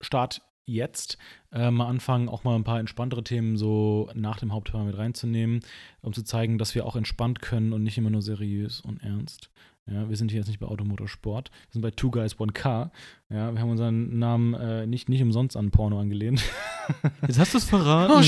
Start jetzt äh, mal anfangen, auch mal ein paar entspanntere Themen so nach dem Hauptthema mit reinzunehmen, um zu zeigen, dass wir auch entspannt können und nicht immer nur seriös und ernst. Ja, wir sind hier jetzt nicht bei Automotorsport, wir sind bei Two Guys One Car. Ja, wir haben unseren Namen äh, nicht, nicht umsonst an Porno angelehnt. Jetzt hast du es verraten. Oh,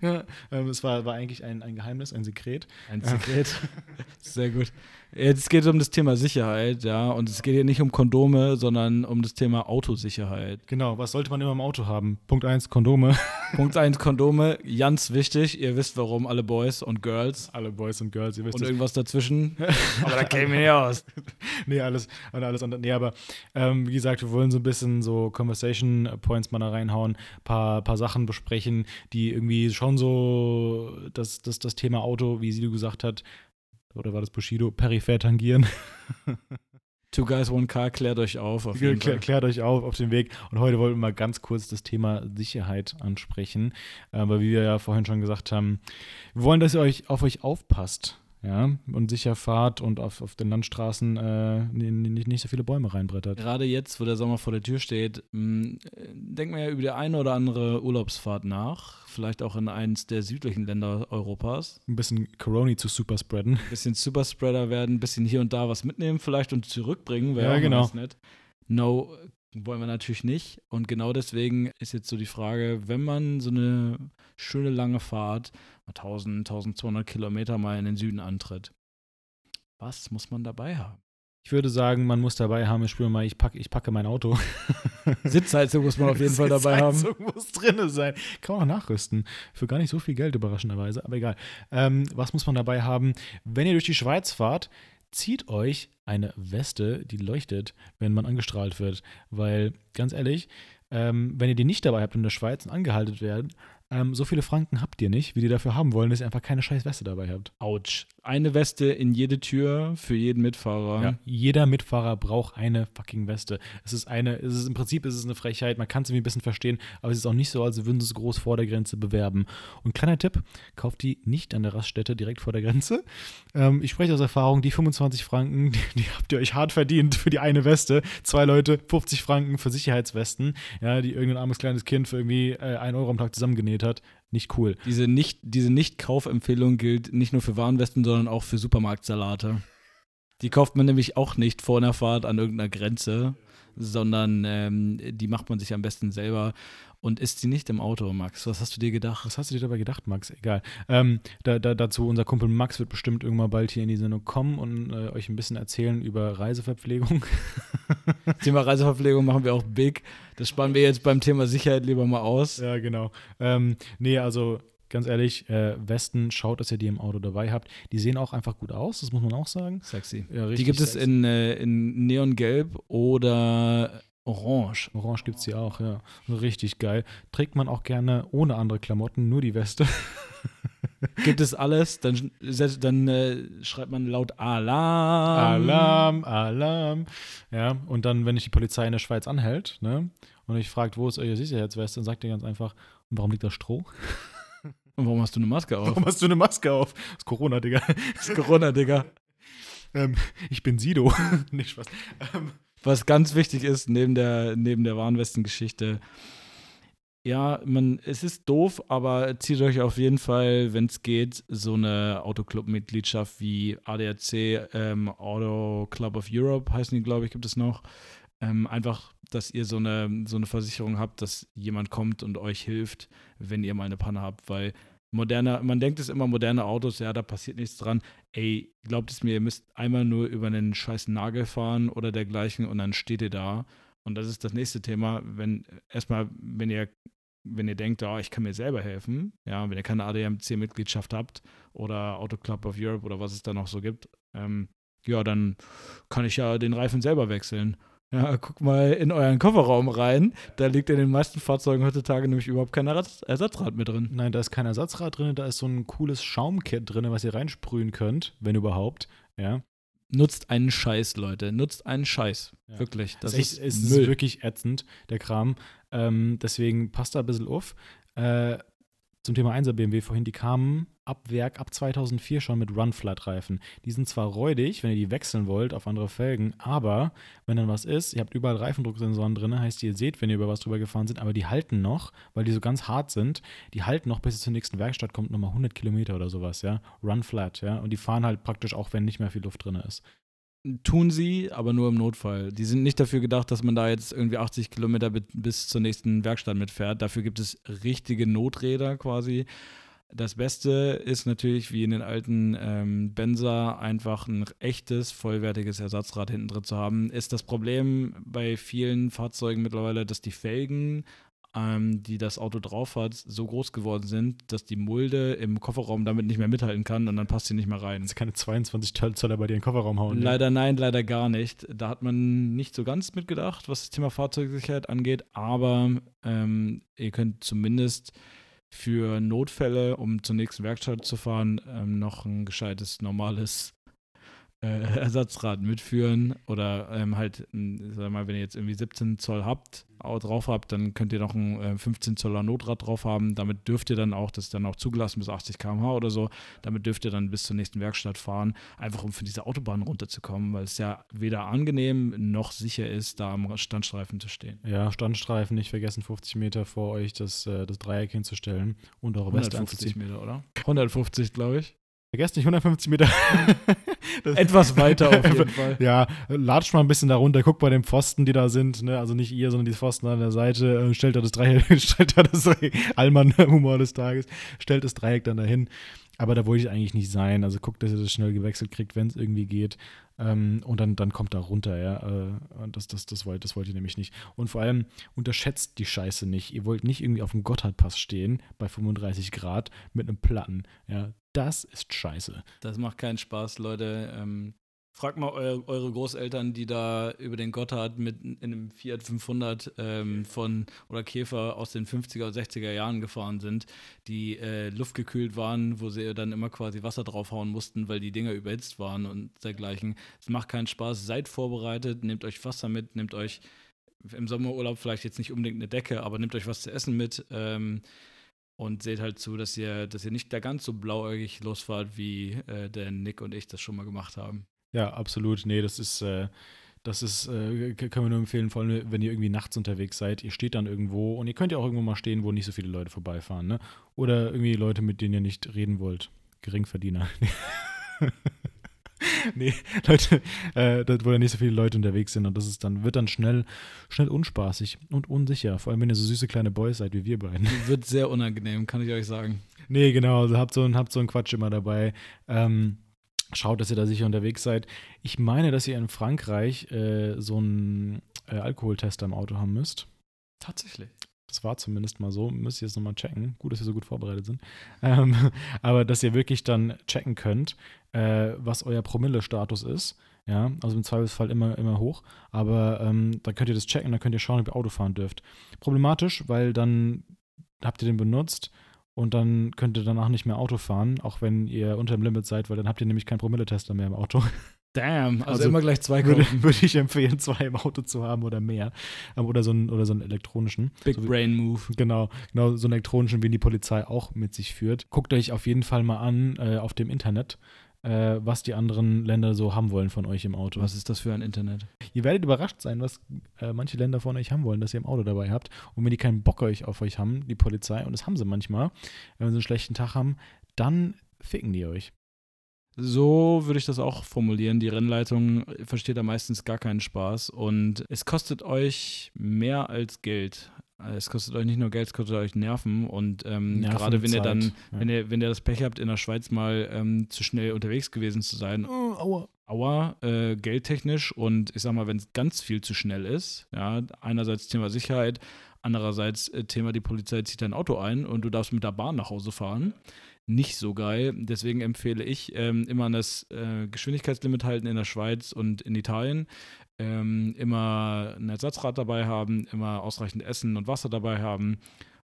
Ja, ähm, es war, war eigentlich ein, ein Geheimnis, ein Sekret. Ein Sekret. Sehr gut. Jetzt geht es um das Thema Sicherheit, ja. Und es geht hier nicht um Kondome, sondern um das Thema Autosicherheit. Genau, was sollte man immer im Auto haben? Punkt 1, Kondome. Punkt 1, Kondome, ganz wichtig. Ihr wisst warum, alle Boys und Girls. Alle Boys und Girls, ihr wisst Und es. irgendwas dazwischen. aber da käme ich nicht aus. nee, alles, und alles andere. Nee, aber ähm, wie gesagt, wir wollen so ein bisschen so Conversation Points mal da reinhauen, paar, paar Sachen besprechen, die irgendwie schon so das, das, das Thema Auto, wie sie gesagt hat, oder war das Bushido, peripher tangieren. Two Guys, One Car, klärt euch auf. auf jeden Klär, Fall. klärt euch auf auf den Weg. Und heute wollten wir mal ganz kurz das Thema Sicherheit ansprechen, weil wie wir ja vorhin schon gesagt haben, wir wollen, dass ihr euch auf euch aufpasst. Ja, und sicher fahrt und auf, auf den Landstraßen äh, nicht, nicht so viele Bäume reinbrettert. Gerade jetzt, wo der Sommer vor der Tür steht, mh, denkt man ja über die eine oder andere Urlaubsfahrt nach. Vielleicht auch in eins der südlichen Länder Europas. Ein bisschen Corona zu super spreaden. Ein bisschen Superspreader werden, ein bisschen hier und da was mitnehmen vielleicht und zurückbringen. Wäre Ja, genau. nett. No, wollen wir natürlich nicht. Und genau deswegen ist jetzt so die Frage, wenn man so eine schöne lange Fahrt, 1000, 1200 Kilometer mal in den Süden antritt, was muss man dabei haben? Ich würde sagen, man muss dabei haben, ich spüre mal, ich packe, ich packe mein Auto. Sitzheizung muss man auf jeden Fall dabei haben. Sitzheizung muss drin sein. Kann man auch nachrüsten. Für gar nicht so viel Geld, überraschenderweise, aber egal. Ähm, was muss man dabei haben? Wenn ihr durch die Schweiz fahrt, zieht euch eine Weste, die leuchtet, wenn man angestrahlt wird. Weil, ganz ehrlich, ähm, wenn ihr die nicht dabei habt in der Schweiz und angehalten werden, ähm, so viele Franken habt ihr nicht, wie die dafür haben wollen, dass ihr einfach keine scheiß Weste dabei habt. Autsch. Eine Weste in jede Tür für jeden Mitfahrer. Ja, jeder Mitfahrer braucht eine fucking Weste. Es ist eine, es ist im Prinzip ist es eine Frechheit, man kann es irgendwie ein bisschen verstehen, aber es ist auch nicht so, als würden sie es groß vor der Grenze bewerben. Und kleiner Tipp, kauft die nicht an der Raststätte direkt vor der Grenze. Ähm, ich spreche aus Erfahrung, die 25 Franken, die, die habt ihr euch hart verdient für die eine Weste. Zwei Leute, 50 Franken für Sicherheitswesten, ja, die irgendein armes kleines Kind für irgendwie äh, 1 Euro am Tag zusammengenäht hat. Nicht cool. Diese nicht, diese Nicht-Kaufempfehlung gilt nicht nur für Warnwesten, sondern auch für Supermarktsalate. Die kauft man nämlich auch nicht vor einer Fahrt an irgendeiner Grenze, sondern ähm, die macht man sich am besten selber und isst sie nicht im Auto, Max. Was hast du dir gedacht? Was hast du dir dabei gedacht, Max? Egal. Ähm, da, da, dazu, unser Kumpel Max wird bestimmt irgendwann bald hier in die Sendung kommen und äh, euch ein bisschen erzählen über Reiseverpflegung. Thema Reiseverpflegung machen wir auch big. Das sparen wir jetzt beim Thema Sicherheit lieber mal aus. ja, genau. Ähm, nee, also ganz ehrlich, äh, Westen, schaut, dass ihr die im Auto dabei habt. Die sehen auch einfach gut aus, das muss man auch sagen. Sexy. Ja, Die gibt es sexy. in, äh, in Neongelb oder Orange. Orange gibt es die auch, ja. Richtig geil. Trägt man auch gerne ohne andere Klamotten, nur die Weste. Gibt es alles, dann, dann äh, schreibt man laut Alarm. Alarm, Alarm. Ja, und dann, wenn dich die Polizei in der Schweiz anhält, ne, und ich fragt, wo ist eure Sicherheitsweste, dann sagt ihr ganz einfach, warum liegt da Stroh? Und warum hast du eine Maske auf? Warum hast du eine Maske auf? Das ist Corona, Digga. Das ist Corona, Digga. Ähm, ich bin Sido. Nicht Spaß. Ähm, Was ganz wichtig ist, neben der, neben der Warnwestengeschichte, ja, man, es ist doof, aber zieht euch auf jeden Fall, wenn es geht, so eine Autoclub-Mitgliedschaft wie ADAC, ähm, Auto Club of Europe heißen die, glaube ich, gibt es noch. Ähm, einfach, dass ihr so eine, so eine Versicherung habt, dass jemand kommt und euch hilft, wenn ihr mal eine Panne habt, weil moderne, man denkt es immer, moderne Autos, ja, da passiert nichts dran. Ey, glaubt es mir, ihr müsst einmal nur über einen scheiß Nagel fahren oder dergleichen und dann steht ihr da. Und das ist das nächste Thema, wenn erstmal, wenn ihr, wenn ihr denkt, oh, ich kann mir selber helfen, ja, wenn ihr keine ADMC-Mitgliedschaft habt oder Auto Club of Europe oder was es da noch so gibt, ähm, ja, dann kann ich ja den Reifen selber wechseln. Ja, guck mal in euren Kofferraum rein. Da liegt in den meisten Fahrzeugen heutzutage nämlich überhaupt kein Ersatz Ersatzrad mit drin. nein, da ist kein Ersatzrad drin, da ist so ein cooles Schaumkit drin, was ihr reinsprühen könnt, wenn überhaupt. Ja. Nutzt einen Scheiß, Leute. Nutzt einen Scheiß. Ja. Wirklich. Das Das ist, ist, echt, ist Müll. wirklich ätzend, der Kram. Ähm, deswegen passt da ein bisschen auf. Äh, zum Thema 1er BMW vorhin, die kamen ab Werk, ab 2004 schon mit Run-Flat-Reifen. Die sind zwar räudig, wenn ihr die wechseln wollt auf andere Felgen, aber wenn dann was ist, ihr habt überall Reifendrucksensoren drin, heißt ihr seht, wenn ihr über was drüber gefahren sind, aber die halten noch, weil die so ganz hart sind, die halten noch, bis es zur nächsten Werkstatt kommt, nochmal 100 Kilometer oder sowas, ja. Run-Flat, ja. Und die fahren halt praktisch auch, wenn nicht mehr viel Luft drin ist. Tun sie, aber nur im Notfall. Die sind nicht dafür gedacht, dass man da jetzt irgendwie 80 Kilometer bi- bis zur nächsten Werkstatt mitfährt. Dafür gibt es richtige Noträder quasi. Das Beste ist natürlich, wie in den alten ähm, Benzer, einfach ein echtes, vollwertiges Ersatzrad hinten drin zu haben. Ist das Problem bei vielen Fahrzeugen mittlerweile, dass die Felgen ähm, die das Auto drauf hat, so groß geworden sind, dass die Mulde im Kofferraum damit nicht mehr mithalten kann und dann passt sie nicht mehr rein. Jetzt keine 22 Zöller bei dir in den Kofferraum hauen. Ne? Leider nein, leider gar nicht. Da hat man nicht so ganz mitgedacht, was das Thema Fahrzeugsicherheit angeht, aber ähm, ihr könnt zumindest für Notfälle, um zur nächsten Werkstatt zu fahren, ähm, noch ein gescheites, normales Ersatzrad mitführen oder ähm, halt, sag mal, wenn ihr jetzt irgendwie 17 Zoll habt, drauf habt, dann könnt ihr noch ein äh, 15 Zoller Notrad drauf haben. Damit dürft ihr dann auch, das ist dann auch zugelassen bis 80 km/h oder so, damit dürft ihr dann bis zur nächsten Werkstatt fahren, einfach um von dieser Autobahn runterzukommen, weil es ja weder angenehm noch sicher ist, da am Standstreifen zu stehen. Ja, Standstreifen, nicht vergessen, 50 Meter vor euch das, äh, das Dreieck hinzustellen und eure Weste 150 Meter, oder? 150, glaube ich. Vergesst nicht 150 Meter. Etwas weiter auf jeden Fall. Ja, latscht mal ein bisschen darunter, guckt bei den Pfosten, die da sind, ne? also nicht ihr, sondern die Pfosten an der Seite, äh, stellt da das Dreieck, stellt da das Allmann-Humor des Tages, stellt das Dreieck dann dahin. Aber da wollte ich eigentlich nicht sein. Also guckt, dass ihr das schnell gewechselt kriegt, wenn es irgendwie geht. Ähm, und dann, dann kommt da runter, ja. Äh, das, das, das, wollt, das wollt ihr nämlich nicht. Und vor allem unterschätzt die Scheiße nicht. Ihr wollt nicht irgendwie auf dem Gotthardpass stehen bei 35 Grad mit einem Platten. Ja, das ist scheiße. Das macht keinen Spaß, Leute. Ähm, fragt mal eu eure Großeltern, die da über den Gotthard mit in einem Fiat 500 ähm, von oder Käfer aus den 50er oder 60er Jahren gefahren sind, die äh, luftgekühlt waren, wo sie dann immer quasi Wasser draufhauen mussten, weil die Dinger überhitzt waren und dergleichen. Es macht keinen Spaß. Seid vorbereitet, nehmt euch Wasser mit, nehmt euch im Sommerurlaub vielleicht jetzt nicht unbedingt eine Decke, aber nehmt euch was zu essen mit. Ähm, und seht halt zu, dass ihr, dass ihr nicht da ganz so blauäugig losfahrt, wie äh, der Nick und ich das schon mal gemacht haben. Ja, absolut. Nee, das ist, äh, das ist, äh, können wir nur empfehlen, vor allem, wenn ihr irgendwie nachts unterwegs seid. Ihr steht dann irgendwo und ihr könnt ja auch irgendwo mal stehen, wo nicht so viele Leute vorbeifahren, ne? Oder irgendwie Leute, mit denen ihr nicht reden wollt. Geringverdiener. nee, Leute, äh, wo ja nicht so viele Leute unterwegs sind und das ist dann, wird dann schnell, schnell unspaßig und unsicher. Vor allem, wenn ihr so süße kleine Boys seid wie wir beiden. Wird sehr unangenehm, kann ich euch sagen. Nee, genau, also habt so, habt so einen Quatsch immer dabei. Ähm, schaut, dass ihr da sicher unterwegs seid. Ich meine, dass ihr in Frankreich äh, so einen äh, Alkoholtester im Auto haben müsst. Tatsächlich. Das war zumindest mal so. Müsst ihr jetzt nochmal checken. Gut, dass wir so gut vorbereitet sind. Ähm, aber dass ihr wirklich dann checken könnt, äh, was euer Promille-Status ist. Ja, also im Zweifelsfall immer, immer hoch. Aber ähm, dann könnt ihr das checken, dann könnt ihr schauen, ob ihr Auto fahren dürft. Problematisch, weil dann habt ihr den benutzt und dann könnt ihr danach nicht mehr Auto fahren, auch wenn ihr unter dem Limit seid, weil dann habt ihr nämlich keinen Promilletester mehr im Auto. Damn, also, also immer gleich zwei würde, würde, ich empfehlen, zwei im Auto zu haben oder mehr. Ähm, oder so einen, oder so einen elektronischen. Big so wie, Brain Move. Genau, genau, so einen elektronischen, wie die Polizei auch mit sich führt. Guckt euch auf jeden Fall mal an äh, auf dem Internet, äh, was die anderen Länder so haben wollen von euch im Auto. Was ist das für ein Internet? Ihr werdet überrascht sein, was äh, manche Länder von euch haben wollen, dass ihr im Auto dabei habt. Und wenn die keinen Bock euch auf euch haben, die Polizei, und das haben sie manchmal, wenn sie einen schlechten Tag haben, dann ficken die euch. So würde ich das auch formulieren. Die Rennleitung versteht da meistens gar keinen Spaß und es kostet euch mehr als Geld. Es kostet euch nicht nur Geld, es kostet euch Nerven und ähm, Nerven gerade wenn ihr dann, ja. wenn ihr, wenn ihr das Pech habt, in der Schweiz mal ähm, zu schnell unterwegs gewesen zu sein. Oh, aua. Aua, äh, geldtechnisch und ich sag mal, wenn es ganz viel zu schnell ist, ja, einerseits Thema Sicherheit, andererseits äh, Thema die Polizei zieht dein Auto ein und du darfst mit der Bahn nach Hause fahren nicht so geil. Deswegen empfehle ich ähm, immer an das äh, Geschwindigkeitslimit halten in der Schweiz und in Italien. Ähm, immer ein Ersatzrad dabei haben, immer ausreichend Essen und Wasser dabei haben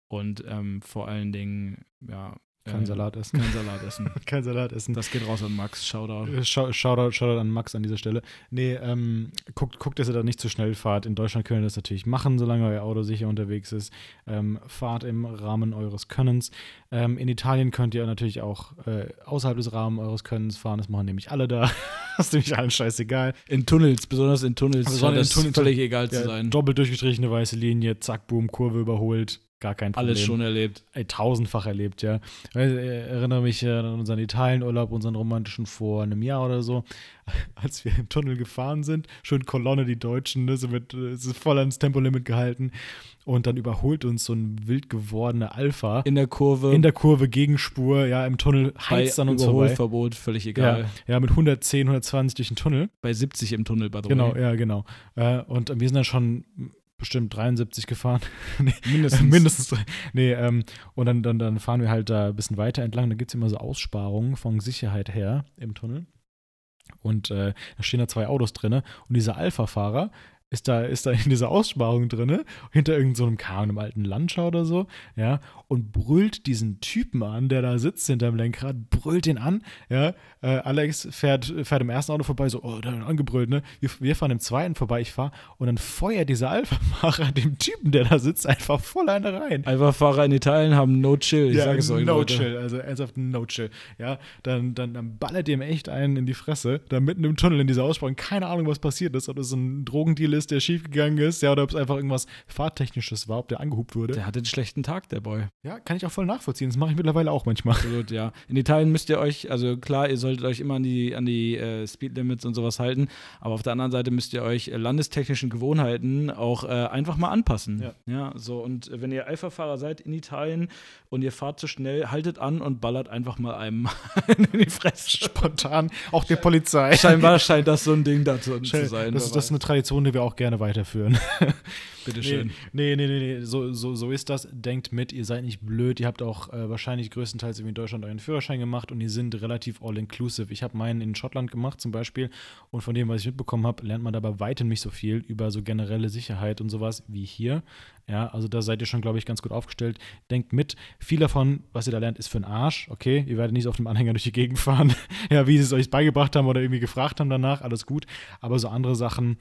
und ähm, vor allen Dingen ja, kein äh, Salat essen. Kein Salat essen. kein Salat essen. Das geht raus an Max. Shoutout. Äh, Shoutout, Shoutout an Max an dieser Stelle. Nee, ähm, guckt, guckt, dass ihr da nicht zu schnell fahrt. In Deutschland könnt ihr das natürlich machen, solange euer Auto sicher unterwegs ist. Ähm, fahrt im Rahmen eures Könnens. Ähm, in Italien könnt ihr natürlich auch äh, außerhalb des Rahmens eures Könnens fahren. Das machen nämlich alle da. das ist nämlich allen scheißegal. In Tunnels, besonders in Tunnels, also scheint es völlig egal zu ja, sein. Doppelt durchgestrichene weiße Linie, zack, boom, Kurve überholt gar kein Problem. Alles schon erlebt. Ey, tausendfach erlebt, ja. Ich erinnere mich an unseren Italienurlaub, unseren romantischen vor einem Jahr oder so, als wir im Tunnel gefahren sind. Schön Kolonne, die Deutschen, ne, so mit, es ist voll ans Tempolimit gehalten. Und dann überholt uns so ein wild gewordener Alpha. In der Kurve. In der Kurve, Gegenspur, ja, im Tunnel heizt an uns vorbei. Überholverbot, völlig egal. Ja, ja, mit 110, 120 durch den Tunnel. Bei 70 im Tunnel, by the Genau, ja, genau. Äh, und wir sind dann schon bestimmt 73 gefahren. nee, mindestens. mindestens drei. Nee, ähm, und dann, dann, dann fahren wir halt da ein bisschen weiter entlang. Da gibt es immer so Aussparungen von Sicherheit her im Tunnel. Und äh, da stehen da zwei Autos drin. Und dieser Alpha-Fahrer ist da, ist da in dieser Aussparung drin, hinter irgendeinem so Kahn, einem alten Lancia oder so, ja, und brüllt diesen Typen an, der da sitzt hinterm Lenkrad, brüllt den an, ja. Äh, Alex fährt, fährt im ersten Auto vorbei, so, oh, da angebrüllt, ne? Wir, wir fahren im zweiten vorbei, ich fahre und dann feuert dieser Alpha-Fahrer dem Typen, der da sitzt, einfach voll eine rein. Alpha-Fahrer in Italien haben no chill, ich ja, sage es euch, No Leute. chill, also ernsthaft no chill, ja. Dann, dann, dann ballert dem echt einen in die Fresse, da mitten im Tunnel in dieser Aussparung, keine Ahnung, was passiert ist, ob das ein Drogendeal ist, der schiefgegangen ist, ja, oder ob es einfach irgendwas Fahrtechnisches war, ob der angehupt wurde. Der hatte einen schlechten Tag, der Boy. Ja, kann ich auch voll nachvollziehen. Das mache ich mittlerweile auch manchmal. Absolut, ja. In Italien müsst ihr euch, also klar, ihr solltet euch immer an die, an die äh, Speedlimits und sowas halten, aber auf der anderen Seite müsst ihr euch äh, landestechnischen Gewohnheiten auch äh, einfach mal anpassen. Ja. ja so, und äh, wenn ihr Alpha-Fahrer seid in Italien und ihr fahrt zu schnell, haltet an und ballert einfach mal einem in die Fresse. Spontan, auch der Polizei. Scheinbar scheint das so ein Ding dazu zu sein. Das, ist- das ist eine Tradition, die wir auch gerne weiterführen. Bitteschön. Nee, nee, nee, nee, nee. So, so, so ist das. Denkt mit, ihr seid nicht blöd. Ihr habt auch äh, wahrscheinlich größtenteils irgendwie in Deutschland euren Führerschein gemacht und die sind relativ all-inclusive. Ich habe meinen in Schottland gemacht zum Beispiel und von dem, was ich mitbekommen habe, lernt man da bei weitem nicht so viel über so generelle Sicherheit und sowas wie hier. Ja, also da seid ihr schon, glaube ich, ganz gut aufgestellt. Denkt mit, viel davon, was ihr da lernt, ist für den Arsch, okay? Ihr werdet nicht auf dem Anhänger durch die Gegend fahren, ja, wie sie es euch beigebracht haben oder irgendwie gefragt haben danach, alles gut. Aber so andere Sachen,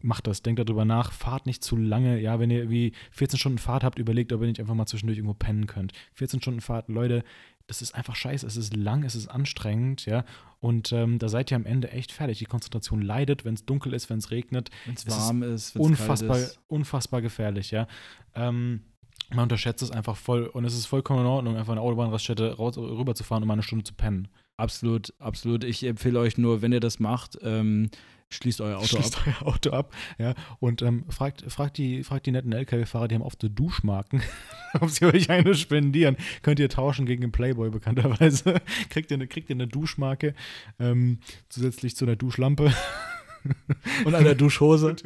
macht das, denkt darüber nach, fahrt nicht zu lange. Ja, wenn ihr wie 14 Stunden Fahrt habt, überlegt, ob ihr nicht einfach mal zwischendurch irgendwo pennen könnt. 14 Stunden Fahrt, Leute, das ist einfach scheiße. Es ist lang, es ist anstrengend, ja. Und ähm, da seid ihr am Ende echt fertig. Die Konzentration leidet, wenn es dunkel ist, wenn es regnet. Wenn es warm ist, wenn es Unfassbar, kalt ist. unfassbar gefährlich, ja. Ähm, man unterschätzt es einfach voll und es ist vollkommen in Ordnung, einfach eine Autobahnraststätte rüberzufahren mal eine Stunde zu pennen. Absolut, absolut. Ich empfehle euch nur, wenn ihr das macht, ähm, schließt euer Auto Schließt ab. euer Auto ab, ja. Und ähm, fragt, fragt, die, fragt die netten LKW-Fahrer, die haben oft so Duschmarken, ob sie euch eine spendieren. Könnt ihr tauschen gegen einen Playboy bekannterweise. kriegt, ihr eine, kriegt ihr eine Duschmarke ähm, zusätzlich zu einer Duschlampe. Und einer Duschhose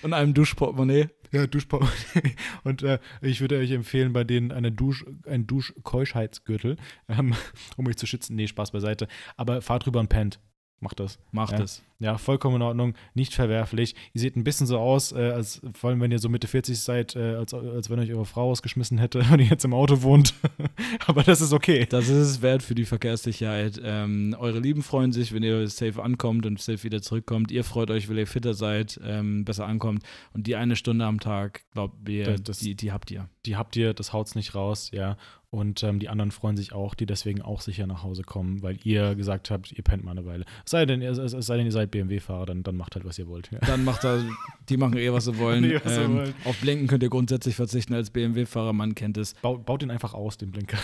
und einem Duschportemonnaie. Ja, Duschpause. Und äh, ich würde euch empfehlen, bei denen eine Dusch, ein Duschkeuschheitsgürtel, ähm, um euch zu schützen. Nee, Spaß beiseite. Aber fahrt rüber und pennt. Macht das. Macht Ja. es. Ja, vollkommen in Ordnung, nicht verwerflich. Ihr seht ein bisschen so aus, äh, als vor allem wenn ihr so Mitte 40 seid, äh, als, als wenn euch eure Frau ausgeschmissen hätte und ihr jetzt im Auto wohnt. Aber das ist okay. Das ist es wert für die Verkehrssicherheit. Ähm, eure Lieben freuen sich, wenn ihr safe ankommt und safe wieder zurückkommt. Ihr freut euch, weil ihr fitter seid, ähm, besser ankommt. Und die eine Stunde am Tag, glaubt ihr, Das- die, die habt ihr. Die habt ihr, das haut's nicht raus, ja. Und ähm, die anderen freuen sich auch, die deswegen auch sicher nach Hause kommen, weil ihr gesagt habt, ihr pennt mal eine Weile. Es sei denn, ihr, es, es sei denn, ihr seid BMW-Fahrer, dann, dann macht halt, was ihr wollt. Ja. Dann macht er, die machen eh, was sie wollen. Nee, was ähm, wollen. Auf Blinken könnt ihr grundsätzlich verzichten als BMW-Fahrer, man kennt es. Baut, baut den einfach aus, den Blinker.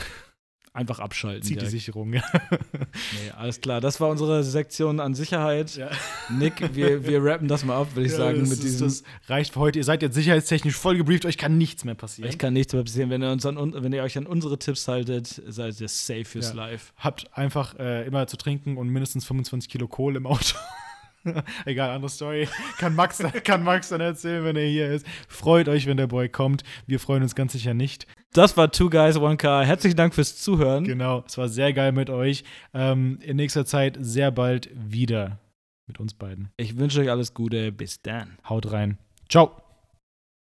Einfach abschalten. Zieht die. Sicherung. Nee, alles klar. Das war unsere Sektion an Sicherheit. Ja. Nick, wir, wir rappen das mal ab, würde ich Ja, sagen, das mit diesem. Das reicht für heute. Ihr seid jetzt sicherheitstechnisch voll gebrieft, euch kann nichts mehr passieren. Ich kann nichts mehr passieren. Wenn ihr, uns an, wenn ihr euch an unsere Tipps haltet, seid ihr safe fürs Ja. Life. Habt einfach äh, immer zu trinken und mindestens 25 Kilo Kohle im Auto. Egal, andere Story. Kann Max, kann Max dann erzählen, wenn er hier ist. Freut euch, wenn der Boy kommt. Wir freuen uns ganz sicher nicht. Das war Two Guys, One Car. Herzlichen Dank fürs Zuhören. Genau, es war sehr geil mit euch. Ähm, in nächster Zeit sehr bald wieder mit uns beiden. Ich wünsche euch alles Gute. Bis dann. Haut rein. Ciao.